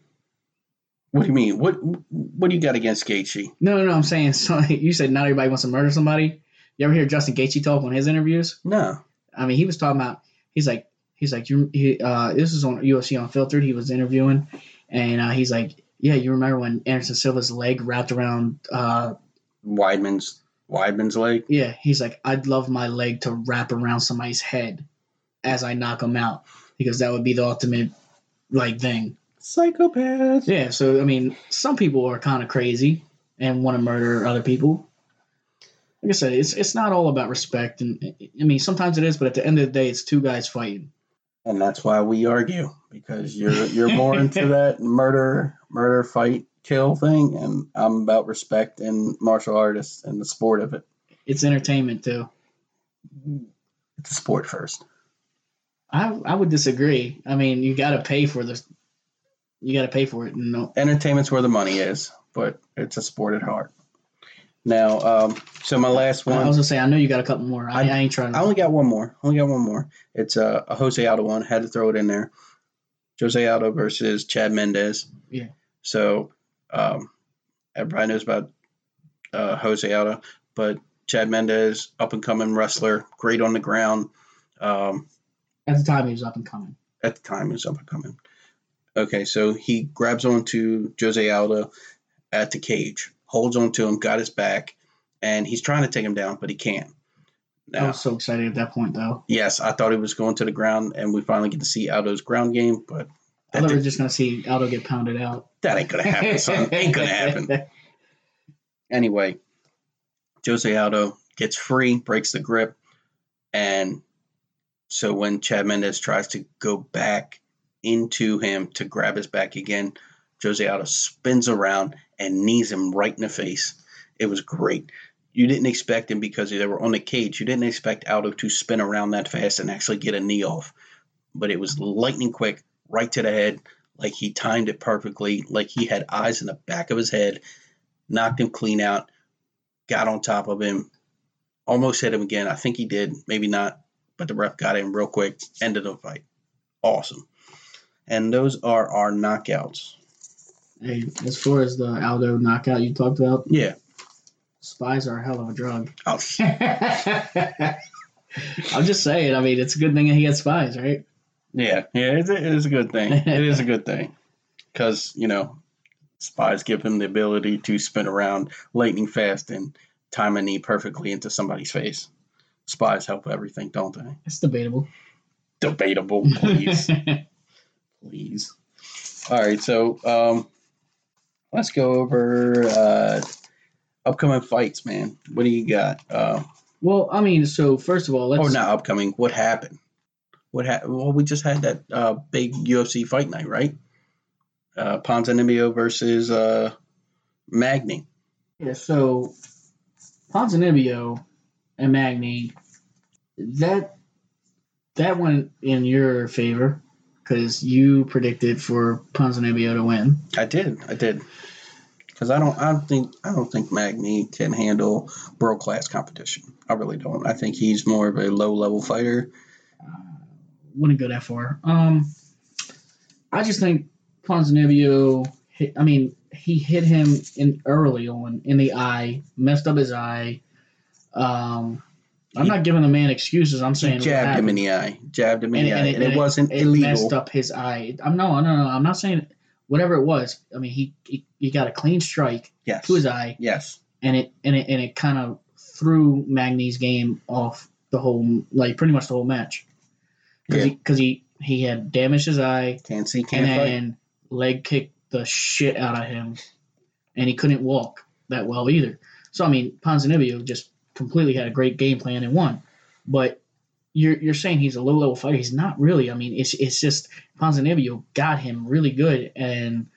What do you mean? What what do you got against Gaethje? No, no, no. I'm saying so, you said not everybody wants to murder somebody. You ever hear Justin Gaethje talk on his interviews? No. I mean, he was talking about. He's like, he's like, you. He, uh, this is on UFC Unfiltered. He was interviewing, and uh, he's like, yeah, you remember when Anderson Silva's leg wrapped around? Uh, Weidman's Weidman's leg. yeah, he's like, I'd love my leg to wrap around somebody's head as I knock him out because that would be the ultimate like thing. Psychopath. Yeah, so I mean, some people are kind of crazy and want to murder other people. Like I said, it's it's not all about respect, and I mean sometimes it is, but at the end of the day, it's two guys fighting. And that's why we argue because you're you're more into that murder murder fight kill thing, and I'm about respect and martial artists and the sport of it. It's entertainment too. It's a sport first. I I would disagree. I mean, you got to pay for this. You got to pay for it. No, Entertainment's where the money is, but it's a sport at heart. Now, um, so my last one. I was gonna say I know you got a couple more. I, I ain't trying I to. only got one more. Only got one more. It's a, a Jose Aldo one. Had to throw it in there. Jose Aldo versus Chad Mendes. Yeah. So um, everybody knows about uh, Jose Aldo, but Chad Mendes, up and coming wrestler, great on the ground. Um, At the time, he was up and coming. at the time, he was up and coming. Okay, so he grabs onto Jose Aldo at the cage, holds onto him, got his back, and he's trying to take him down, but he can't. I was so excited at that point, though. Yes, I thought he was going to the ground, and we finally get to see Aldo's ground game, but I thought we were just gonna see Aldo get pounded out. that ain't gonna happen, son. ain't gonna happen. Anyway, Jose Aldo gets free, breaks the grip, and so when Chad Mendes tries to go back into him to grab his back again, Jose Aldo spins around and knees him right in the face. It was great. You didn't expect him because they were on the cage. You didn't expect Aldo to spin around that fast and actually get a knee off. But it was lightning quick, right to the head, like he timed it perfectly, like he had eyes in the back of his head, knocked him clean out, got on top of him, almost hit him again. I think he did, maybe not, but the ref got him real quick, ended the fight. Awesome. And those are our knockouts. Hey, as far as the Aldo knockout you talked about, Yeah. spies are a hell of a drug. Oh, I'm just saying. I mean, it's a good thing he had spies, right? Yeah, yeah, it is a good thing. It is a good thing because you know spies give him the ability to spin around lightning fast and time a knee perfectly into somebody's face. Spies help everything, don't they? It's debatable. Debatable, please, please. All right, so um, let's go over uh, upcoming fights, man. What do you got? Uh, well, I mean, so first of all, let's. or not upcoming. What happened? What happened? Well, we just had that uh, big UFC fight night, right? Uh, Ponzinibbio versus uh, Magny. Yeah, so Ponzinibbio and Magny, that that went in your favor because you predicted for Ponzinibbio to win. I did. I did. Because I don't. I don't think. I don't think Magny can handle world class competition. I really don't. I think he's more of a low level fighter. Uh, Wouldn't go that far. Um, I just think Ponzinibbio. Hit, I mean, he hit him in early on in the eye, messed up his eye. Um, I'm He- not giving the man excuses. I'm saying jabbed him in the eye. Jabbed him in the eye, and, it, and wasn't it illegal. messed up his eye. I'm no, no, no. I'm not saying whatever it was. I mean, he he, he got a clean strike Yes. to his eye, Yes. and it and it and it kind of threw Magny's game off the whole like pretty much the whole match because Yeah. he he he had damaged his eye Can't see. Can't and fight. then leg kicked the shit out of him, and he couldn't walk that well either. So I mean, Ponzinibbio just completely had a great game plan and won, but. You're, you're saying he's a low level fighter. He's not really. I mean, it's it's just Ponzinibbio got him really good, and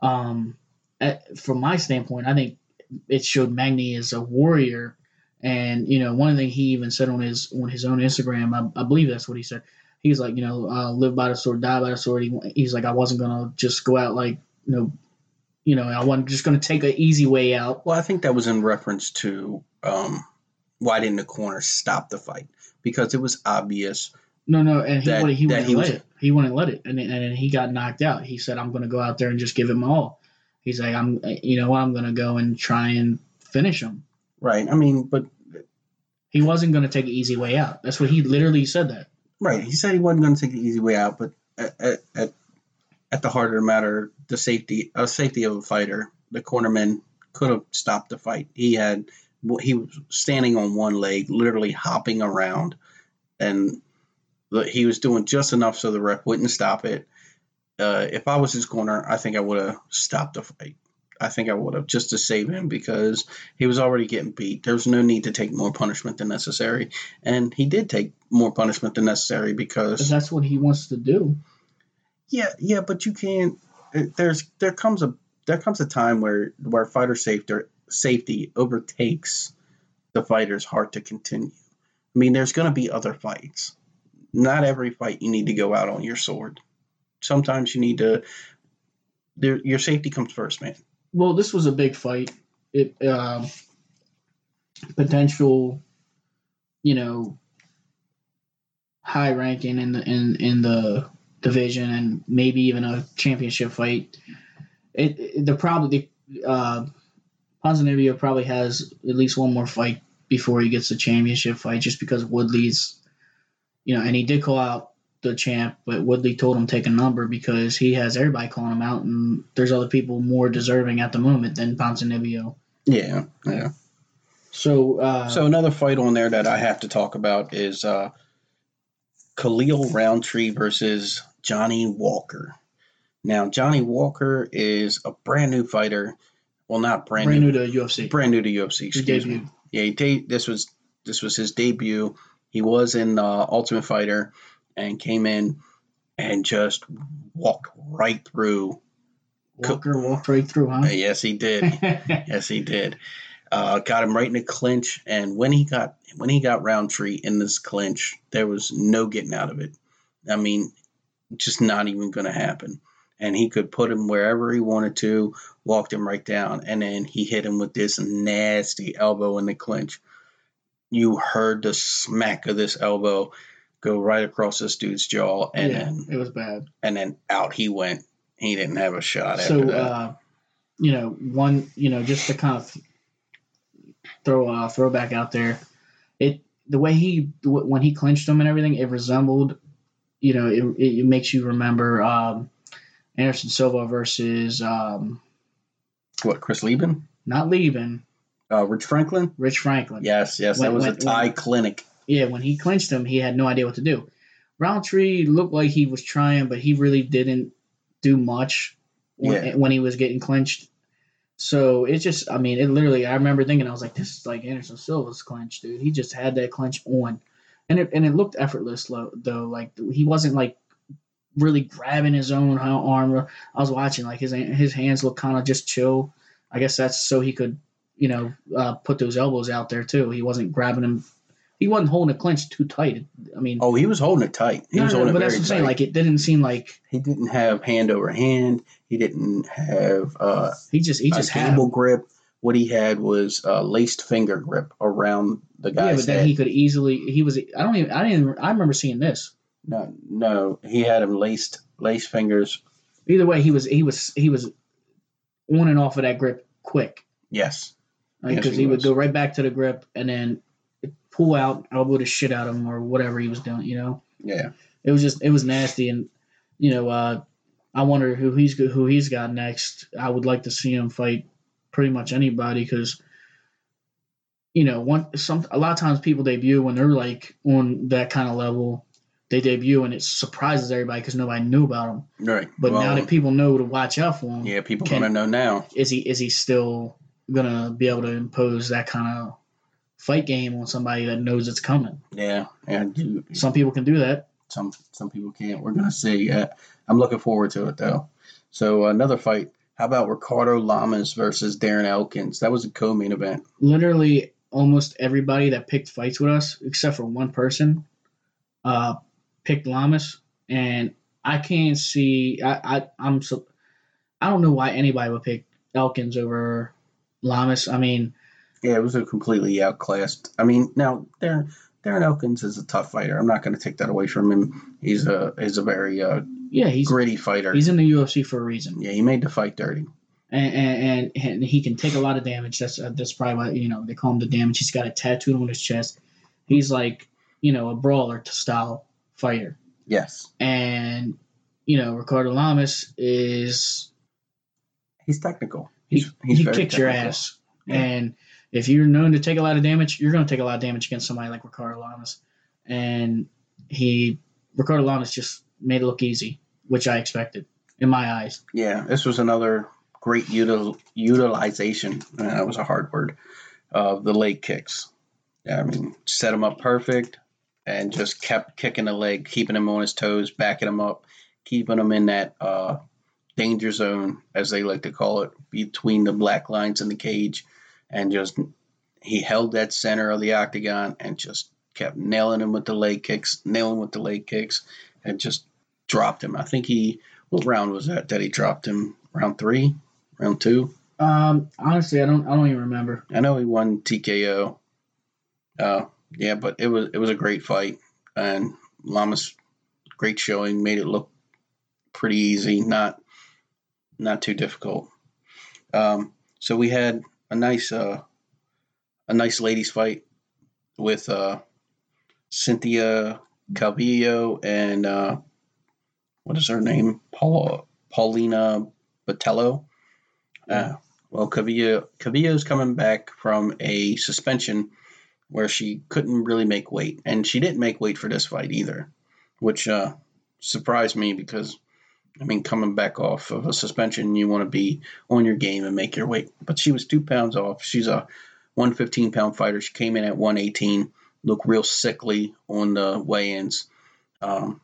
um, at, from my standpoint, I think it showed Magny as a warrior. And you know, one thing he even said on his on his own Instagram, I, I believe that's what he said. He's like, you know, uh, live by the sword, die by the sword. He, he's like, I wasn't gonna just go out like, you know, you know, I wasn't just gonna take an easy way out. Well, I think that was in reference to um, why didn't the corner stop the fight? Because it was obvious. No, no, and he That- wouldn't, he wouldn't he let was- it. He wouldn't let it, and and then he got knocked out. He said, I'm gonna go out there and just give him all. He's like, I'm, you know, what, I'm gonna go and try and finish him. Right. I mean, but He wasn't gonna take an easy way out. That's what he literally said. That. right. He said he wasn't going to take the easy way out, but at, at, at, at the heart of the matter, the safety, uh, safety of a fighter, the cornerman could have stopped the fight. He had, he was standing on one leg, literally hopping around, and the- he was doing just enough so the ref wouldn't stop it. Uh, if I was his corner, I think I would have stopped the fight. I think I would have just to save him because he was already getting beat. There's no need to take more punishment than necessary, and he did take more punishment than necessary Because because that's what he wants to do. yeah, yeah, but you can't. There's there comes a there comes a time where where fighter safety safety overtakes the fighter's heart to continue. I mean, there's going to be other fights. Not every fight you need to go out on your sword. Sometimes you need to. Your safety comes first, man. Well, this was a big fight. It um, potential, you know, high ranking in the in in the division and maybe even a championship fight. It, it the probably uh, Ponzinibbio probably has at least one more fight before he gets the championship fight, just because Woodley's, you know, and he did call out the champ, but Woodley told him take a number because he has everybody calling him out, and there's other people more deserving at the moment than Ponzinibbio. Yeah, yeah. So, uh, So another fight on there that I have to talk about is uh, Khalil Rountree versus Johnny Walker. Now Johnny Walker is a brand new fighter. Well, not brand, brand new, new to UFC. brand new to UFC. Excuse me. Yeah, he de- this was this was his debut. He was in uh, Ultimate Fighter and came in and just walked right through. Walker walked right through, huh? Yes, he did. Yes, he did. Uh, got him right in a clinch, and when he got when he got Rountree in this clinch, there was no getting out of it. I mean, just not even going to happen. And he could put him wherever he wanted to, walked him right down, and then he hit him with this nasty elbow in the clinch. You heard the smack of this elbow go right across this dude's jaw, and yeah, then it was bad. and then out he went. He didn't have a shot So, that. uh, you know, one, you know, just to kind of throw a throwback out there, it the way he when he clinched him and everything, it resembled, you know, it, it, it makes you remember um, Anderson Silva versus um, What, Chris Leben? not leaving Uh, Rich Franklin? Rich Franklin. Yes, yes. When- that was when- a tie when- clinic. Yeah, when he clinched him, he had no idea what to do. Rountree looked like he was trying, but he really didn't do much when, Yeah. when he was getting clinched. So it just, I mean, it literally. I remember thinking, I was like, "This is like Anderson Silva's clinch, dude. He just had that clinch on, and it and it looked effortless though. Like he wasn't like really grabbing his own arm. I was watching, like his his hands look kind of just chill. I guess that's so he could, you know, uh, put those elbows out there too. He wasn't grabbing him. He wasn't holding a clinch too tight. I mean, Oh, he was holding it tight. He no, was no, holding but it that's what I'm saying. tight. Like it didn't seem like he didn't have hand over hand. He didn't have uh, he just he just had. him. grip. What he had was a laced finger grip around the Yeah, but then head. he could easily. He was. I don't even. I didn't. even- I remember seeing this. No, no, he had him laced, laced fingers. Either way, he was. He was. He was on and off of that grip quick Yes, because Yes, he, he would go right back to the grip and then pull out, elbow the shit out of him or whatever he was doing. You know, yeah, it was just it was nasty and you know. uh I wonder who he's who he's got next. I would like to see him fight pretty much anybody because you know one some a lot of times people debut when they're like on that kind of level. They debut and it surprises everybody because nobody knew about him. right. But now that people know to watch out for him, yeah, people can- want to know now. is he is he still gonna be able to impose that kind of fight game on somebody that knows it's coming? Yeah, and you, Some people can do that. some some people can't. We're gonna see. Uh, I'm looking forward to it though. So another fight. How about Ricardo Lamas versus Darren Elkins? That was a co-main event. Literally, almost everybody that picked fights with us, except for one person, uh, picked Lamas, and I can't see. I, I I'm so. I don't know why anybody would pick Elkins over Lamas. I mean, Yeah, it was a completely outclassed. I mean, now Darren Darren Elkins is a tough fighter. I'm not going to take that away from him. He's a he's a very uh, yeah, he's gritty fighter. he's in the UFC for a reason. yeah, he made the fight dirty. and, and, and he can take a lot of damage. That's uh, that's probably why you know they call him the damage. He's got a tattoo on his chest. He's like you know a brawler to style fighter, Yes, and you know Ricardo Lamas is he's technical. he, He's, he's he kicks your ass, Yeah. and if you're known to take a lot of damage, you're going to take a lot of damage against somebody like Ricardo Lamas, and he Ricardo Lamas just made it look easy, which I expected in my eyes. Yeah, this was another great util, utilization. That was a hard word. Of the leg kicks. Yeah, I mean, set him up perfect, and just kept kicking the leg, keeping him on his toes, backing him up, keeping him in that uh, danger zone, as they like to call it, between the black lines in the cage, and just he held that center of the octagon and just kept nailing him with the leg kicks, nailing with the leg kicks, and just dropped him. I think he what round was that that he dropped him? Round three, round two. Um, honestly, I don't I don't even remember. I know he won TKO. Uh, yeah, but it was it was a great fight, and Lamas great showing, made it look pretty easy, not not too difficult. Um, so we had a nice uh, a nice ladies fight with uh, Cynthia Calvillo and uh, what is her name? Paula Paulina Botello. Uh, well, Calvillo Calvillo's coming back from a suspension where she couldn't really make weight, and she didn't make weight for this fight either, which uh, surprised me because I mean, coming back off of a suspension, you want to be on your game and make your weight. But she was two pounds off. She's a 115 pound fighter. She came in at 118, looked real sickly on the weigh-ins. Um,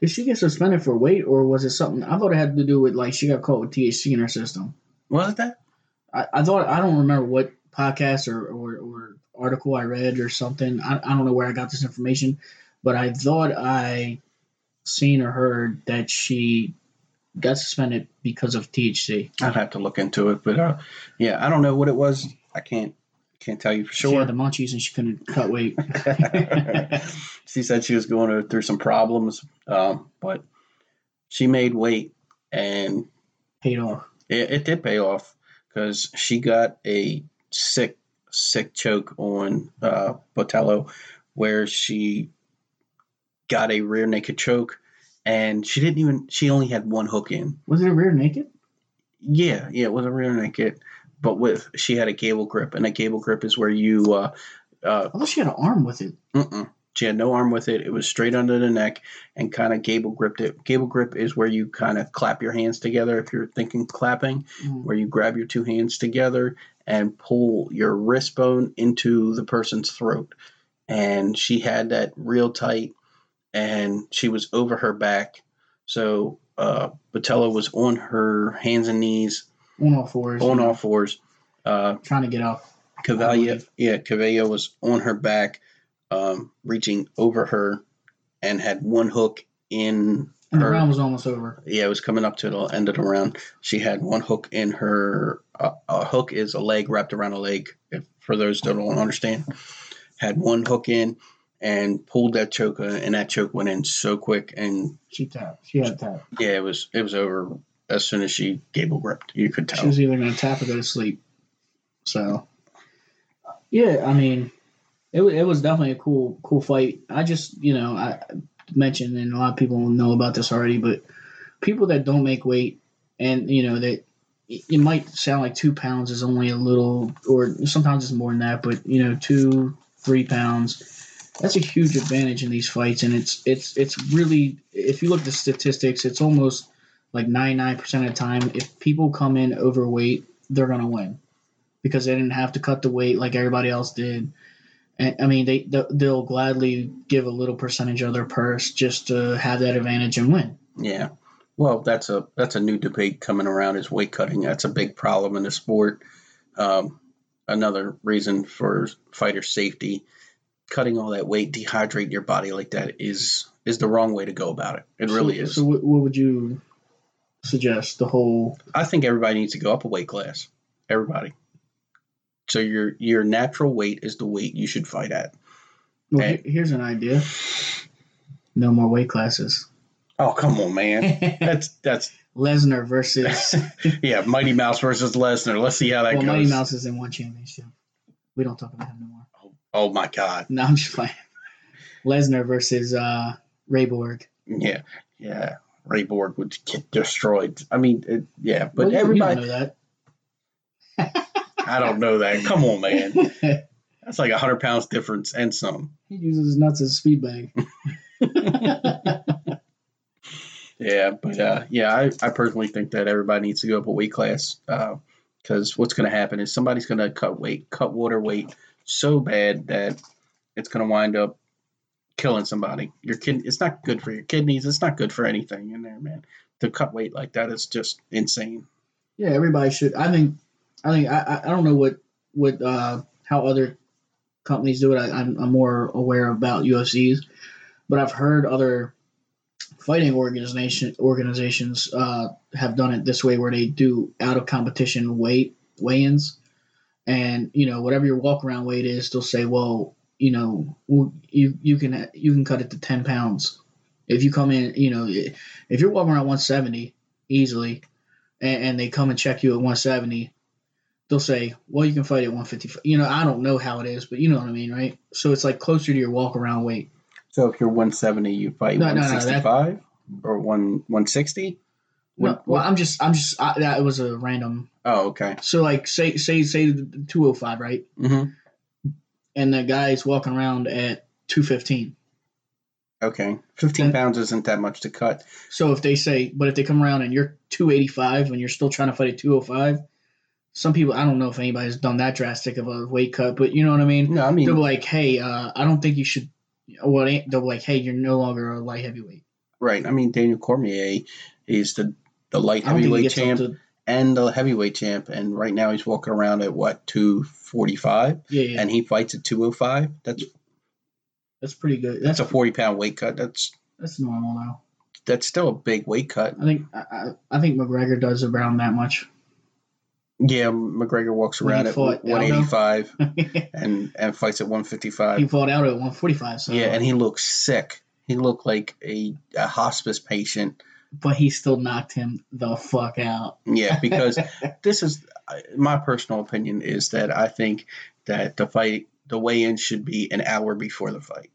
Did she get suspended for weight, or was it something? I thought it had to do with like she got caught with THC in her system. was it that? I, I thought I don't remember what podcast or, or, or article I read or something. I, I don't know where I got this information, but I thought I seen or heard that she got suspended because of THC. I'd have to look into it, but uh, yeah, I don't know what it was. I can't can't tell you for sure. She had the munchies and she couldn't cut weight. she said she was going through some problems, um, but she made weight, and Paid off. it, it did pay off because she got a sick sick choke on uh, Botello, where she got a rear naked choke, and she didn't even. She only had one hook in. Was it a rear naked? Yeah, yeah, it was a rear naked, but with she had a gable grip, and a gable grip is where you. Uh, uh, I thought she had an arm with it. mm-mm. She had no arm with it. It was straight under the neck and kind of gable gripped it. Gable grip is where you kind of clap your hands together if you're thinking clapping, Mm. where you grab your two hands together and pull your wrist bone into the person's throat. And she had that real tight and she was over her back. So uh, Batella was on her hands and knees, On all fours. on all fours. Uh, Trying to get up. Cavalia, yeah, Cavalia was on her back, um, reaching over her, and had one hook in And the her. round was almost over. Yeah, it was coming up to the end of the round. She had one hook in her. Uh, a hook is a leg wrapped around a leg. If for those that don't understand, had one hook in and pulled that choke, uh, and that choke went in so quick, and She tapped. She had a tap. yeah, it was it was over as soon as she gable gripped. You could tell She was either going to tap or go to sleep. So, yeah, I mean, it, it was definitely a cool cool fight. I just, you know, I mentioned, and a lot of people know about this already, but people that don't make weight and, you know, that it it might sound like two pounds is only a little, or sometimes it's more than that, but, you know, two, three pounds. That's a huge advantage in these fights, and it's it's it's really if you look at the statistics, it's almost like ninety nine percent of the time, if people come in overweight, they're gonna win because they didn't have to cut the weight like everybody else did. And I mean, they they'll gladly give a little percentage of their purse just to have that advantage and win. Yeah. Well, that's a that's a new debate coming around is weight cutting. That's a big problem in the sport. Um, another reason for fighter safety, cutting all that weight, dehydrating your body like that is is the wrong way to go about it. It really so, is. So, what would you suggest? The whole I think everybody needs to go up a weight class. Everybody. So your your natural weight is the weight you should fight at. well, he- here's an idea. No more weight classes. Oh come on, man. That's that's Lesnar versus yeah, Mighty Mouse versus Lesnar. Let's see how that well, goes. Mighty Mouse is in one championship. We don't talk about him no more. Oh my god. No, I'm just playing. Lesnar versus uh, Ray Borg. Yeah, yeah. Ray Borg would get destroyed. I mean, it, yeah, but Well, everybody. know I don't know that. Come on, man. That's like a hundred pounds difference and some. he uses his nuts as a speed bag. Yeah, but uh, yeah, I, I personally think that everybody needs to go up a weight class because what's going to happen is somebody's going to cut weight, cut water weight so bad that it's going to wind up killing somebody. Your kid, it's not good for your kidneys. It's not good for anything in there, man. To cut weight like that is just insane. yeah, everybody should. I think. I think. I. I- don't know what what uh, how other companies do it. I, I'm, I'm more aware about UFCs, but I've heard other fighting organization organizations uh, have done it this way, where they do out of competition weight weigh-ins, and you know whatever your walk around weight is, they'll say, well, you know, you you can you can cut it to ten pounds if you come in. You know, if you're walking around 170 easily, and, and they come and check you at 170. They'll say, "Well, you can fight at 155." You know, I don't know how it is, but you know what I mean, right? So it's like closer to your walk around weight. So if you're 170, you fight No, no, no, that- 165 or one 160. No, well, I'm just, I'm just, I, that was a random. Oh, okay. So like, say, say, say 205, right? Mm-hmm. And the guy's walking around at 215. Okay. 15 Then- pounds isn't that much to cut. So if they say, but if they come around and you're 285 and you're still trying to fight at 205, some people, I don't know if anybody's done that drastic of a weight cut, but you know what I mean. No, I mean, They'll be like, hey, uh, I don't think you should. Well, they- they'll be like, hey, you're no longer a light heavyweight. right. I mean, Daniel Cormier is the the light I don't think he heavyweight champ to. and the heavyweight champ, and right now he's walking around at what 245, Yeah, yeah, and he fights at 205. That's that's pretty good. that's That's a 40 pound weight cut. That's that's normal though. that's still a big weight cut. I think I, I think McGregor does around that much. Yeah, McGregor walks around at 185 and and fights at 155. He fought out at 145. So Yeah, and he looks sick. He looked like a, a hospice patient. but he still knocked him the fuck out. Yeah, because this is my personal opinion is that I think that the fight the weigh-in should be an hour before the fight.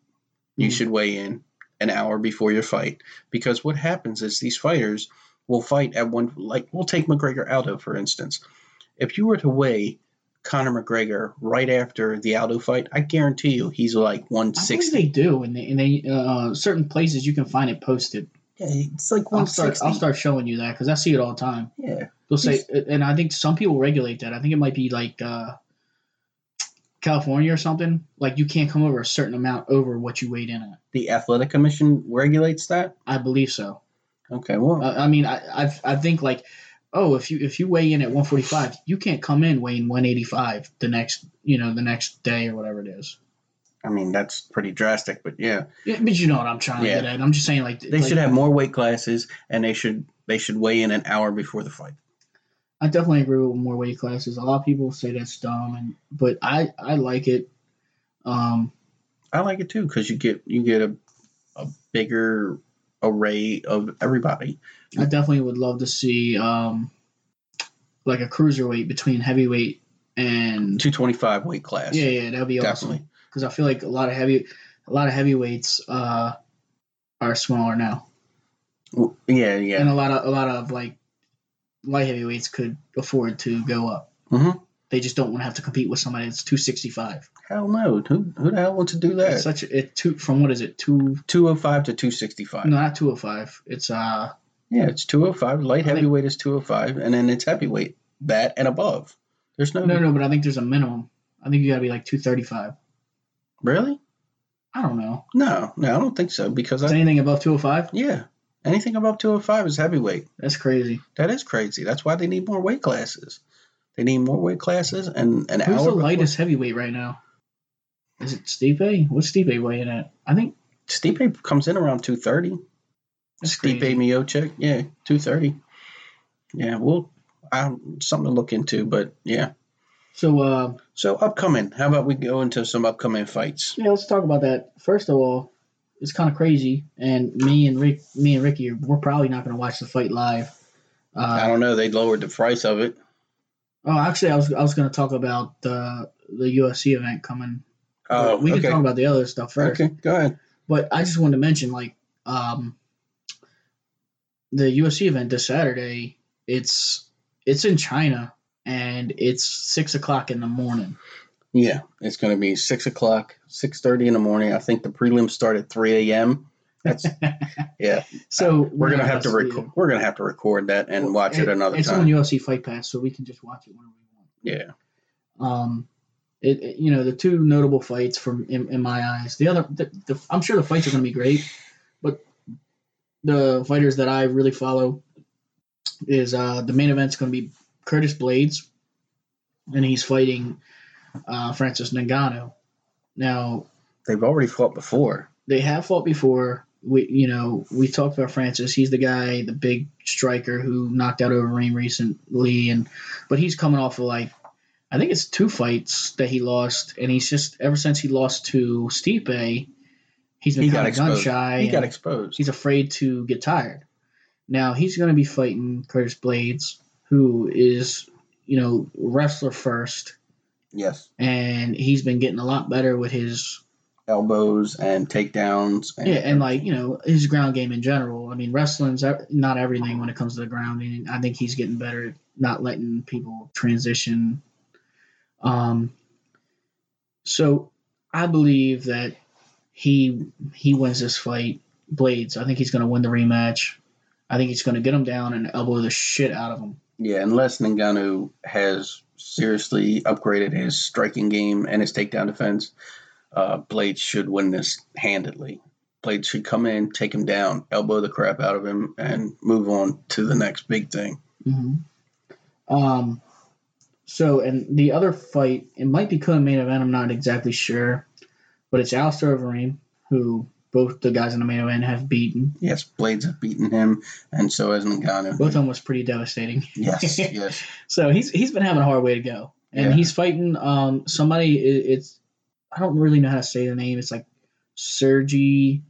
You Mhm. should weigh in an hour before your fight because what happens is these fighters will fight at one like we'll take McGregor Aldo for instance. If you were to weigh Conor McGregor right after the Aldo fight, I guarantee you he's like I believe 160. they do, and they, and they uh, certain places you can find it posted. Yeah, it's like I'll start. 160. I'll start showing you that because I see it all the time. Yeah. They'll say, and I think some people regulate that. I think it might be like uh, California or something. Like you can't come over a certain amount over what you weighed in at. The athletic commission regulates that. I believe so. Okay, well, Uh, I mean, I, I I think like, oh, if you if you weigh in at 145, you can't come in weighing 185 the next you know the next day or whatever it is. I mean that's pretty drastic, but yeah, Yeah, but you know what I'm trying Yeah. to get at. I'm just saying like they like, should have more weight classes, and they should they should weigh in an hour before the fight. I definitely agree with more weight classes. A lot of people say that's dumb, and but I I like it. Um, I like it too because you get you get a a bigger array of everybody. I definitely would love to see um, like a cruiserweight between heavyweight and Two twenty five weight class. yeah, yeah, that'd be awesome. Because I feel like a lot of heavy, a lot of heavyweights uh, are smaller now, Yeah, yeah. and a lot of a lot of like light heavyweights could afford to go up. Mhm. They just don't want to have to compete with somebody that's two sixty five. Hell no. Who who the hell wants to do that? It's such a, it two from what is it Two 205 to two sixty five. no not two oh five. It's uh Yeah, it's two oh five. Light I think- heavyweight is two oh five, and then it's heavyweight that and above. There's no, no no, but I think there's a minimum. I think you gotta be like two thirty five. really. I don't know. No, no, I don't think so because I anything above two oh five? yeah, anything above two oh five is heavyweight. That's crazy. That is crazy. That's why they need more weight classes. They need more weight classes and an Who's hour. Who's the before- lightest heavyweight right now? Is it Stipe? What's Stipe weighing at? I think Stipe comes in around two thirty. Stipe crazy. Miocic, yeah, two thirty. Yeah, well, um, something to look into, but yeah. So uh, So upcoming. How about we go into some upcoming fights? yeah, let's talk about that. First of all, it's kind of crazy, and me and Rick, me and Ricky, we're probably not going to watch the fight live. I Uh, don't know. They lowered the price of it. Oh, actually, I was I was going to talk about the the UFC event coming. Oh, we can talk about the other stuff first. Okay, go ahead. But I just wanted to mention, like, um, the UFC event this Saturday. It's it's in China, and it's six o'clock in the morning. Yeah, it's going to be six o'clock, six thirty in the morning. I think the prelims start at three a.m. That's yeah. So We're gonna have to see record. We're gonna have to record that and watch it another It's time. It's on UFC Fight Pass, so we can just watch it whenever we yeah. want. Um, it, it- you know the two notable fights from in, in my eyes. The other, the, the, I'm sure the fights are going to be great, but the fighters that I really follow is uh, the main event's going to be Curtis Blaydes, and he's fighting uh, Francis Ngannou. Now They've already fought before. they have fought before. We, you know, we talked about Francis. He's the guy, the big striker who knocked out Overeem recently, and but he's coming off of like, I think it's two fights that he lost, and he's just ever since he lost to Stipe, he's been He kind of gun shy. He got exposed. he's afraid to get tired. Now he's going to be fighting Curtis Blaydes, who is, you know, wrestler first, Yes. and he's been getting a lot better with his Elbows and takedowns. And Yeah, and like you know his ground game in general. I mean, wrestling's not everything when it comes to the grounding. I think he's getting better at not letting people transition. Um, so I believe that he he wins this fight. Blaydes. I think he's going to win the rematch. I think he's going to get him down and elbow the shit out of him. Yeah, unless Ngannou has seriously upgraded his striking game and his takedown defense, uh, Blaydes should win this handedly. Blaydes should come in, take him down, elbow the crap out of him, and move on to the next big thing. hmm Um, so, and the other fight, it might be co-main event. I'm not exactly sure, but it's Alistair Overeem, who both the guys in the main event have beaten. Yes, Blaydes have beaten him, and so has Ngannou. Both of them was pretty devastating. Yes, yes. So he's he's been having a hard way to go, and Yeah. he's fighting um somebody. It's I don't really know how to say the name. It's like Sergey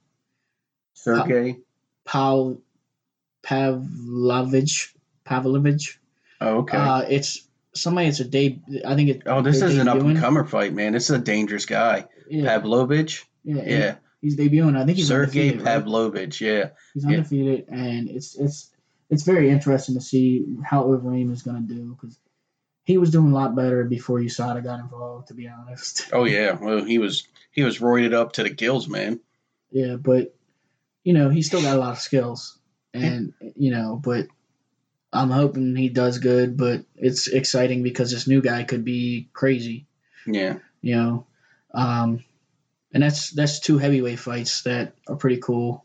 Sergey. Pav Pavlovich Pavlovich. Oh, okay. Uh, it's somebody it's a day. I think it. Oh, this is an up and comer fight, man. This is a dangerous guy. Yeah, Pavlovich. yeah, Yeah. He's debuting. I think he's Sergey undefeated. right? Pavlovich. Yeah. He's yeah. undefeated, and it's it's it's very interesting to see how Overeem is going to do because he was doing a lot better before USADA got involved. To be honest, Oh yeah. Well, he was he was roided up to the gills, man. yeah, but you know he's still got a lot of skills, and you know, but I'm hoping he does good. But it's exciting because this new guy could be crazy. Yeah. you know um and that's that's two heavyweight fights that are pretty cool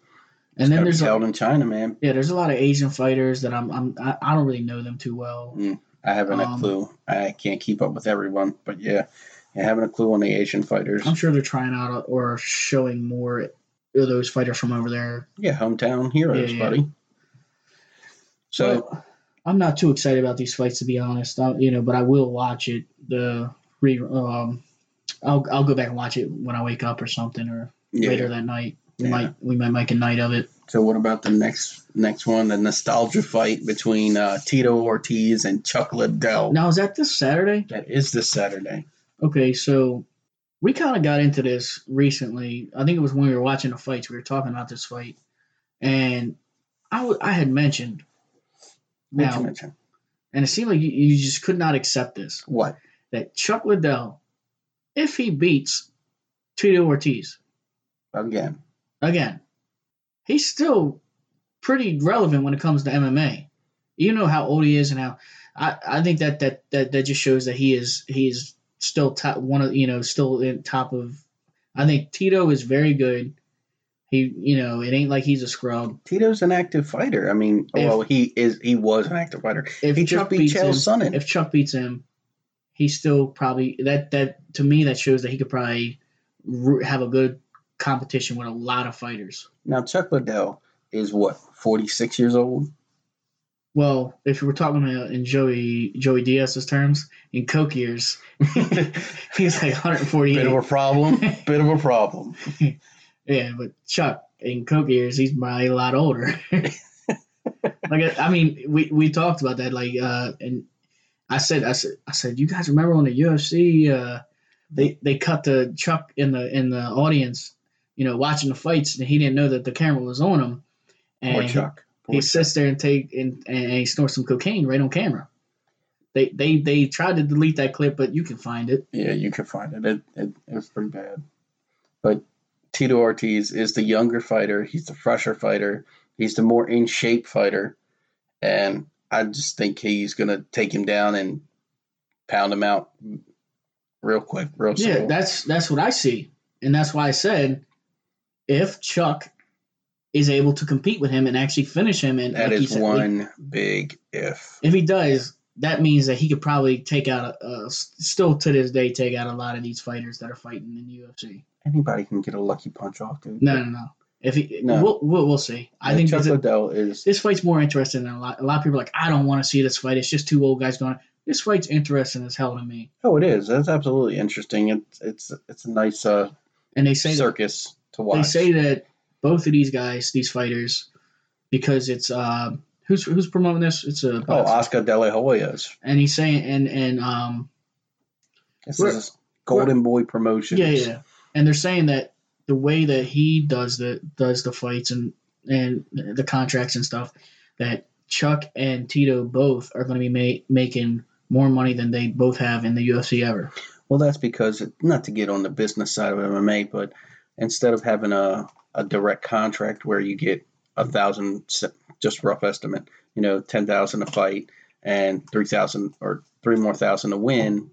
and then there's a, held in China, man. yeah there's a lot of asian fighters that i'm, I'm I, I don't really know them too well I haven't Um, a clue. I can't keep up with everyone, but yeah, I haven't a clue on the Asian fighters. i'm sure they're trying out or showing more of those fighters from over there Yeah, hometown heroes, Yeah, yeah. buddy. So But i'm not too excited about these fights to be honest I, you know but i will watch it the re um I'll, I'll go back and watch it when I wake up or something, or yeah. later that night. We Yeah. might we might make a night of it. So what about the next next one, the nostalgia fight between uh, Tito Ortiz and Chuck Liddell? Now is that this Saturday? That is this Saturday. Okay, so we kind of got into this recently. I think it was when we were watching the fights. We were talking about this fight, and I, w- I had mentioned now, mention? and it seemed like you, you just could not accept this What? that Chuck Liddell, if he beats Tito Ortiz Again. again, he's still pretty relevant when it comes to MMA. You know how old he is and how I, I think that, that that that just shows that he is he is still top one of you know still in top of. I think Tito is very good. He you know it ain't like he's a scrub. Tito's an active fighter. I mean, If- well, he is. He was an active fighter. If he Chuck beat beats Chael him, Sonnen. if Chuck beats him, he's still probably that that to me that shows that he could probably have a good competition with a lot of fighters. now, Chuck Liddell is what forty six years old. Well, if we're talking about in Joey Joey Diaz's terms, in Coke years, he's like 148. Bit of a problem. Bit of a problem. yeah, but Chuck in Coke years, he's probably a lot older. like I mean, we we talked about that. Like, uh, and I said, I said, I said, you guys remember when the UFC, uh, they they cut the Chuck in the in the audience, you know, watching the fights, and he didn't know that the camera was on him. And Poor he- Chuck. Poor he Chuck. sits there and take and, and he snorts some cocaine right on camera. They they they tried to delete that clip, but you can find it. Yeah, you can find it. It, it. it was pretty bad. But Tito Ortiz is the younger fighter. He's the fresher fighter. He's the more in shape fighter. And I just think he's going to take him down and pound him out real quick, real soon. Yeah, that's that's what I see, and that's why I said if Chuck is able to compete with him and actually finish him, and that like is said, one big if. if he does, that means that he could probably take out a, a still to this day take out a lot of these fighters that are fighting in the UFC. Anybody can get a lucky punch off, dude. No, no, no. If he, No. we'll, we'll we'll see. I think Chuck this, Liddell is. this fight's more interesting than a lot. A lot of people are like, I don't want to see this fight. It's just two old guys going. This fight's interesting as hell to me. Oh, it is. That's absolutely interesting. It's it's it's a nice uh, And they say that circus to watch. they say that both of these guys, these fighters, because it's uh, who's who's promoting this? It's a Oh, Oscar De La Hoya's. and he's saying and and um This is Golden Boy Promotions. yeah yeah, and they're saying that the way that he does the does the fights and and the contracts and stuff that Chuck and Tito both are going to be ma- making more money than they both have in the UFC ever. Well, that's because not to get on the business side of MMA, but instead of having a, a direct contract where you get a thousand, just rough estimate, you know, ten thousand a fight and three thousand or three more thousand to win.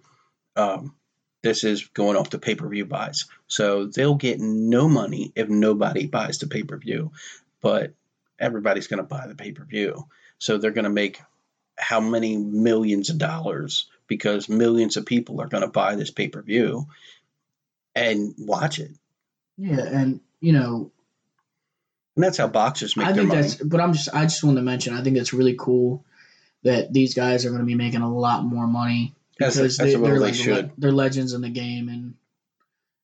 Um, this is going off the pay per view buys, so they'll get no money if nobody buys the pay per view, but everybody's going to buy the pay per view, so they're going to make how many millions of dollars because millions of people are going to buy this pay per view and watch it. Yeah, and you know And that's how boxers make I think money. that's, but I'm just, I just want to mention, I think it's really cool that these guys are going to be making a lot more money because that's they, they're they like, should. they're legends in the game, and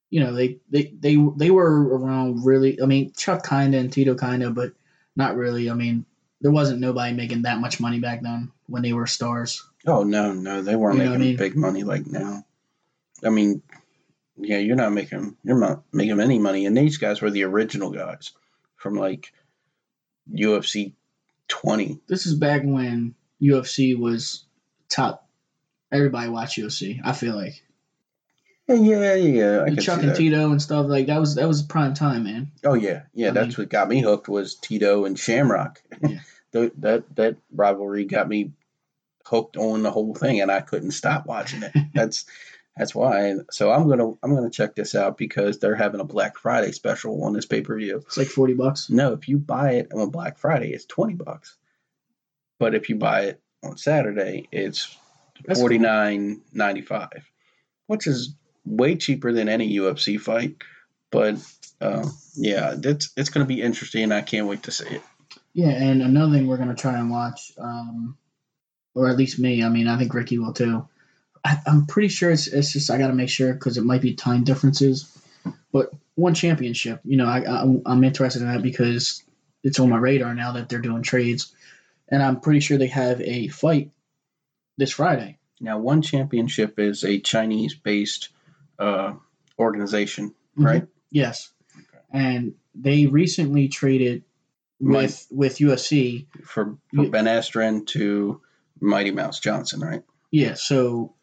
you know they, they, they, they were around really. I mean, Chuck kinda and Tito kinda, but not really. I mean, there wasn't nobody making that much money back then when they were stars. Oh no, no, they weren't You know making I mean? big money like now. I mean, yeah, you're not making you're not making any money, and these guys were the original guys from like UFC 20. This is back when UFC was top. Everybody watched UFC. I feel like Yeah, yeah, yeah. The can Chuck and. Tito and stuff like that was that was prime time, man. Oh yeah, yeah. I that's what got me hooked was Tito and Shamrock. Yeah. Th- that that rivalry got me hooked on the whole thing, and I couldn't stop watching it. that's that's why. So I'm gonna I'm gonna check this out because they're having a Black Friday special on this pay per view. It's like forty bucks. No, if you buy it on Black Friday, it's twenty bucks. But if you buy it on Saturday, it's forty nine ninety five, which is way cheaper than any UFC fight. But um, yeah, it's it's going to be interesting. I can't wait to see it. Yeah, and another thing we're gonna try and watch, um, or at least me. I mean, I think Ricky will too. I, I'm pretty sure it's it's just I got to make sure because it might be time differences. But one championship, you know, I, I I'm interested in that because it's on my radar now that they're doing trades, and I'm pretty sure they have a fight this Friday. Now, one championship is a Chinese based uh, organization, Mhm. right? Yes, and they recently traded with with UFC. For, for Ben Askren to Mighty Mouse Johnson, right? Yeah, so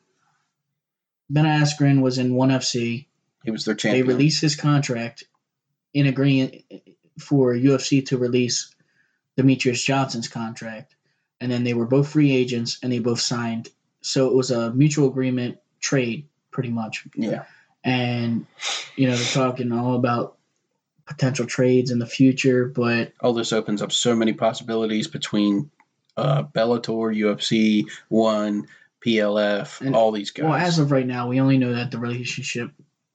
Ben Askren was in ONE FC. He was their champion. They released his contract in agreeing for UFC to release Demetrious Johnson's contract, and then they were both free agents and they both signed. So it was a mutual agreement trade, pretty much. yeah. And you know they're talking all about potential trades in the future, but Oh, this opens up so many possibilities between uh, Bellator, UFC, One, PLF, And- all these guys. well, as of right now, we only know that the relationship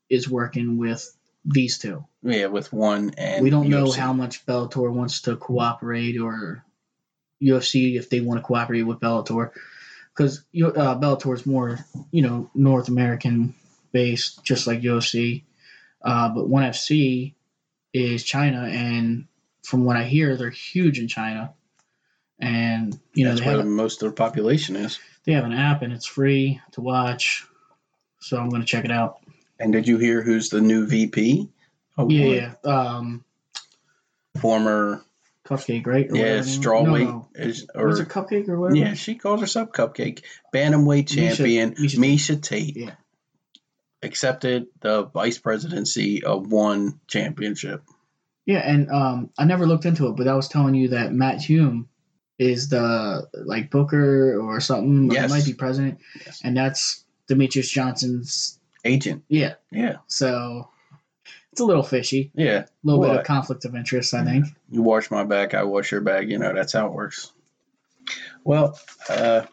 is working with these two. yeah, with One and we don't know how much Bellator wants to cooperate or UFC if they want to cooperate with Bellator because uh, Bellator is more you know North American based just like UFC uh, but ONE FC is China and from what I hear they're huge in China and you know That's where most of the population is. they have an app and it's free to watch so I'm going to check it out And did you hear who's the new VP? Oh, yeah yeah um, Former, Cupcake right Or yeah, strawweight no, no. is was it Cupcake or whatever yeah, she calls herself Cupcake. Bantamweight Miesha- champion Miesha Miesha, Tate Yeah. accepted the vice presidency of one championship. Yeah, and um, I never looked into it, but I was telling you that Matt Hume is the like Booker or something. or Yes. He might be president, Yes. and that's Demetrious Johnson's. Agent. Yeah, Yeah, so it's a little fishy. yeah. A little bit of conflict of interest, I think. You wash my back, I wash your bag. You know, that's how it works. Well, uh,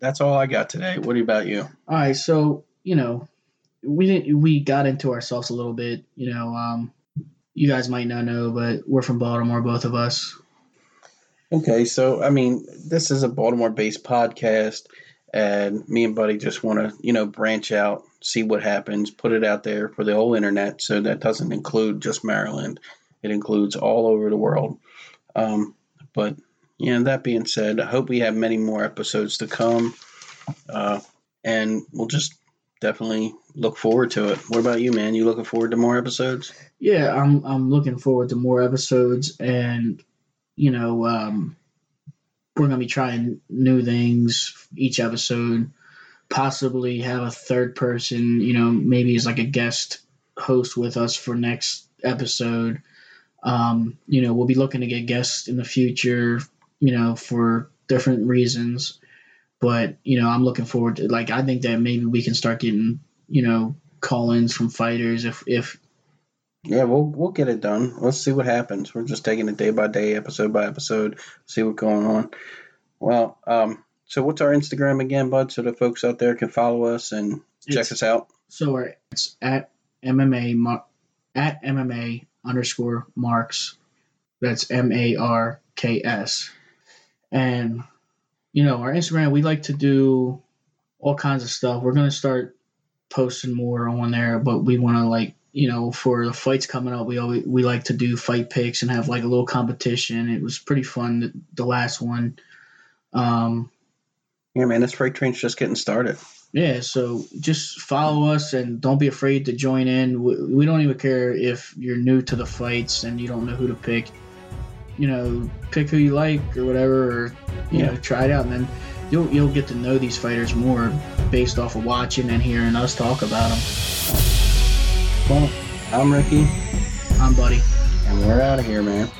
that's all I got today. What about you? All right, so you know, we didn't we got into ourselves a little bit. You know, um, you guys might not know, but we're from Baltimore, both of us. Okay, so I mean, this is a Baltimore-based podcast, and me and Buddy just want to, you know, branch out, see what happens, put it out there for the whole internet. So that doesn't include just Maryland; it includes all over the world. Um, but yeah, that being said, I hope we have many more episodes to come, uh, and we'll just definitely look forward to it. What about you, man? You looking forward to more episodes? yeah, I'm I'm looking forward to more episodes, and you know, um, we're gonna be trying new things each episode. Possibly have a third person, you know, maybe as like a guest host with us for next episode. Um, you know, we'll be looking to get guests in the future, you know, for different reasons. But you know, I'm looking forward to like I think that maybe we can start getting you know call-ins from fighters if if Yeah, we'll we'll get it done. Let's see what happens. We're just taking it day by day, episode by episode, see what's going on. Well, um, so what's our Instagram again, bud? So the folks out there can follow us and check It's- us out. So we're, it's at MMA at MMA underscore marks. That's M A R K S. And you know our Instagram, we like to do all kinds of stuff. We're gonna start posting more on there, but we want to like you know for the fights coming up, we always we like to do fight picks and have like a little competition. It was pretty fun the, the last one. Um, Yeah, man, this freight train's just getting started. Yeah, so just follow us and don't be afraid to join in. We, we don't even care if you're new to the fights and you don't know who to pick. You know, pick who you like or whatever, or you Yeah. know, try it out, and then you'll you'll get to know these fighters more based off of watching and hearing us talk about them. Well, I'm Ricky, I'm Buddy. and we're out of here, man.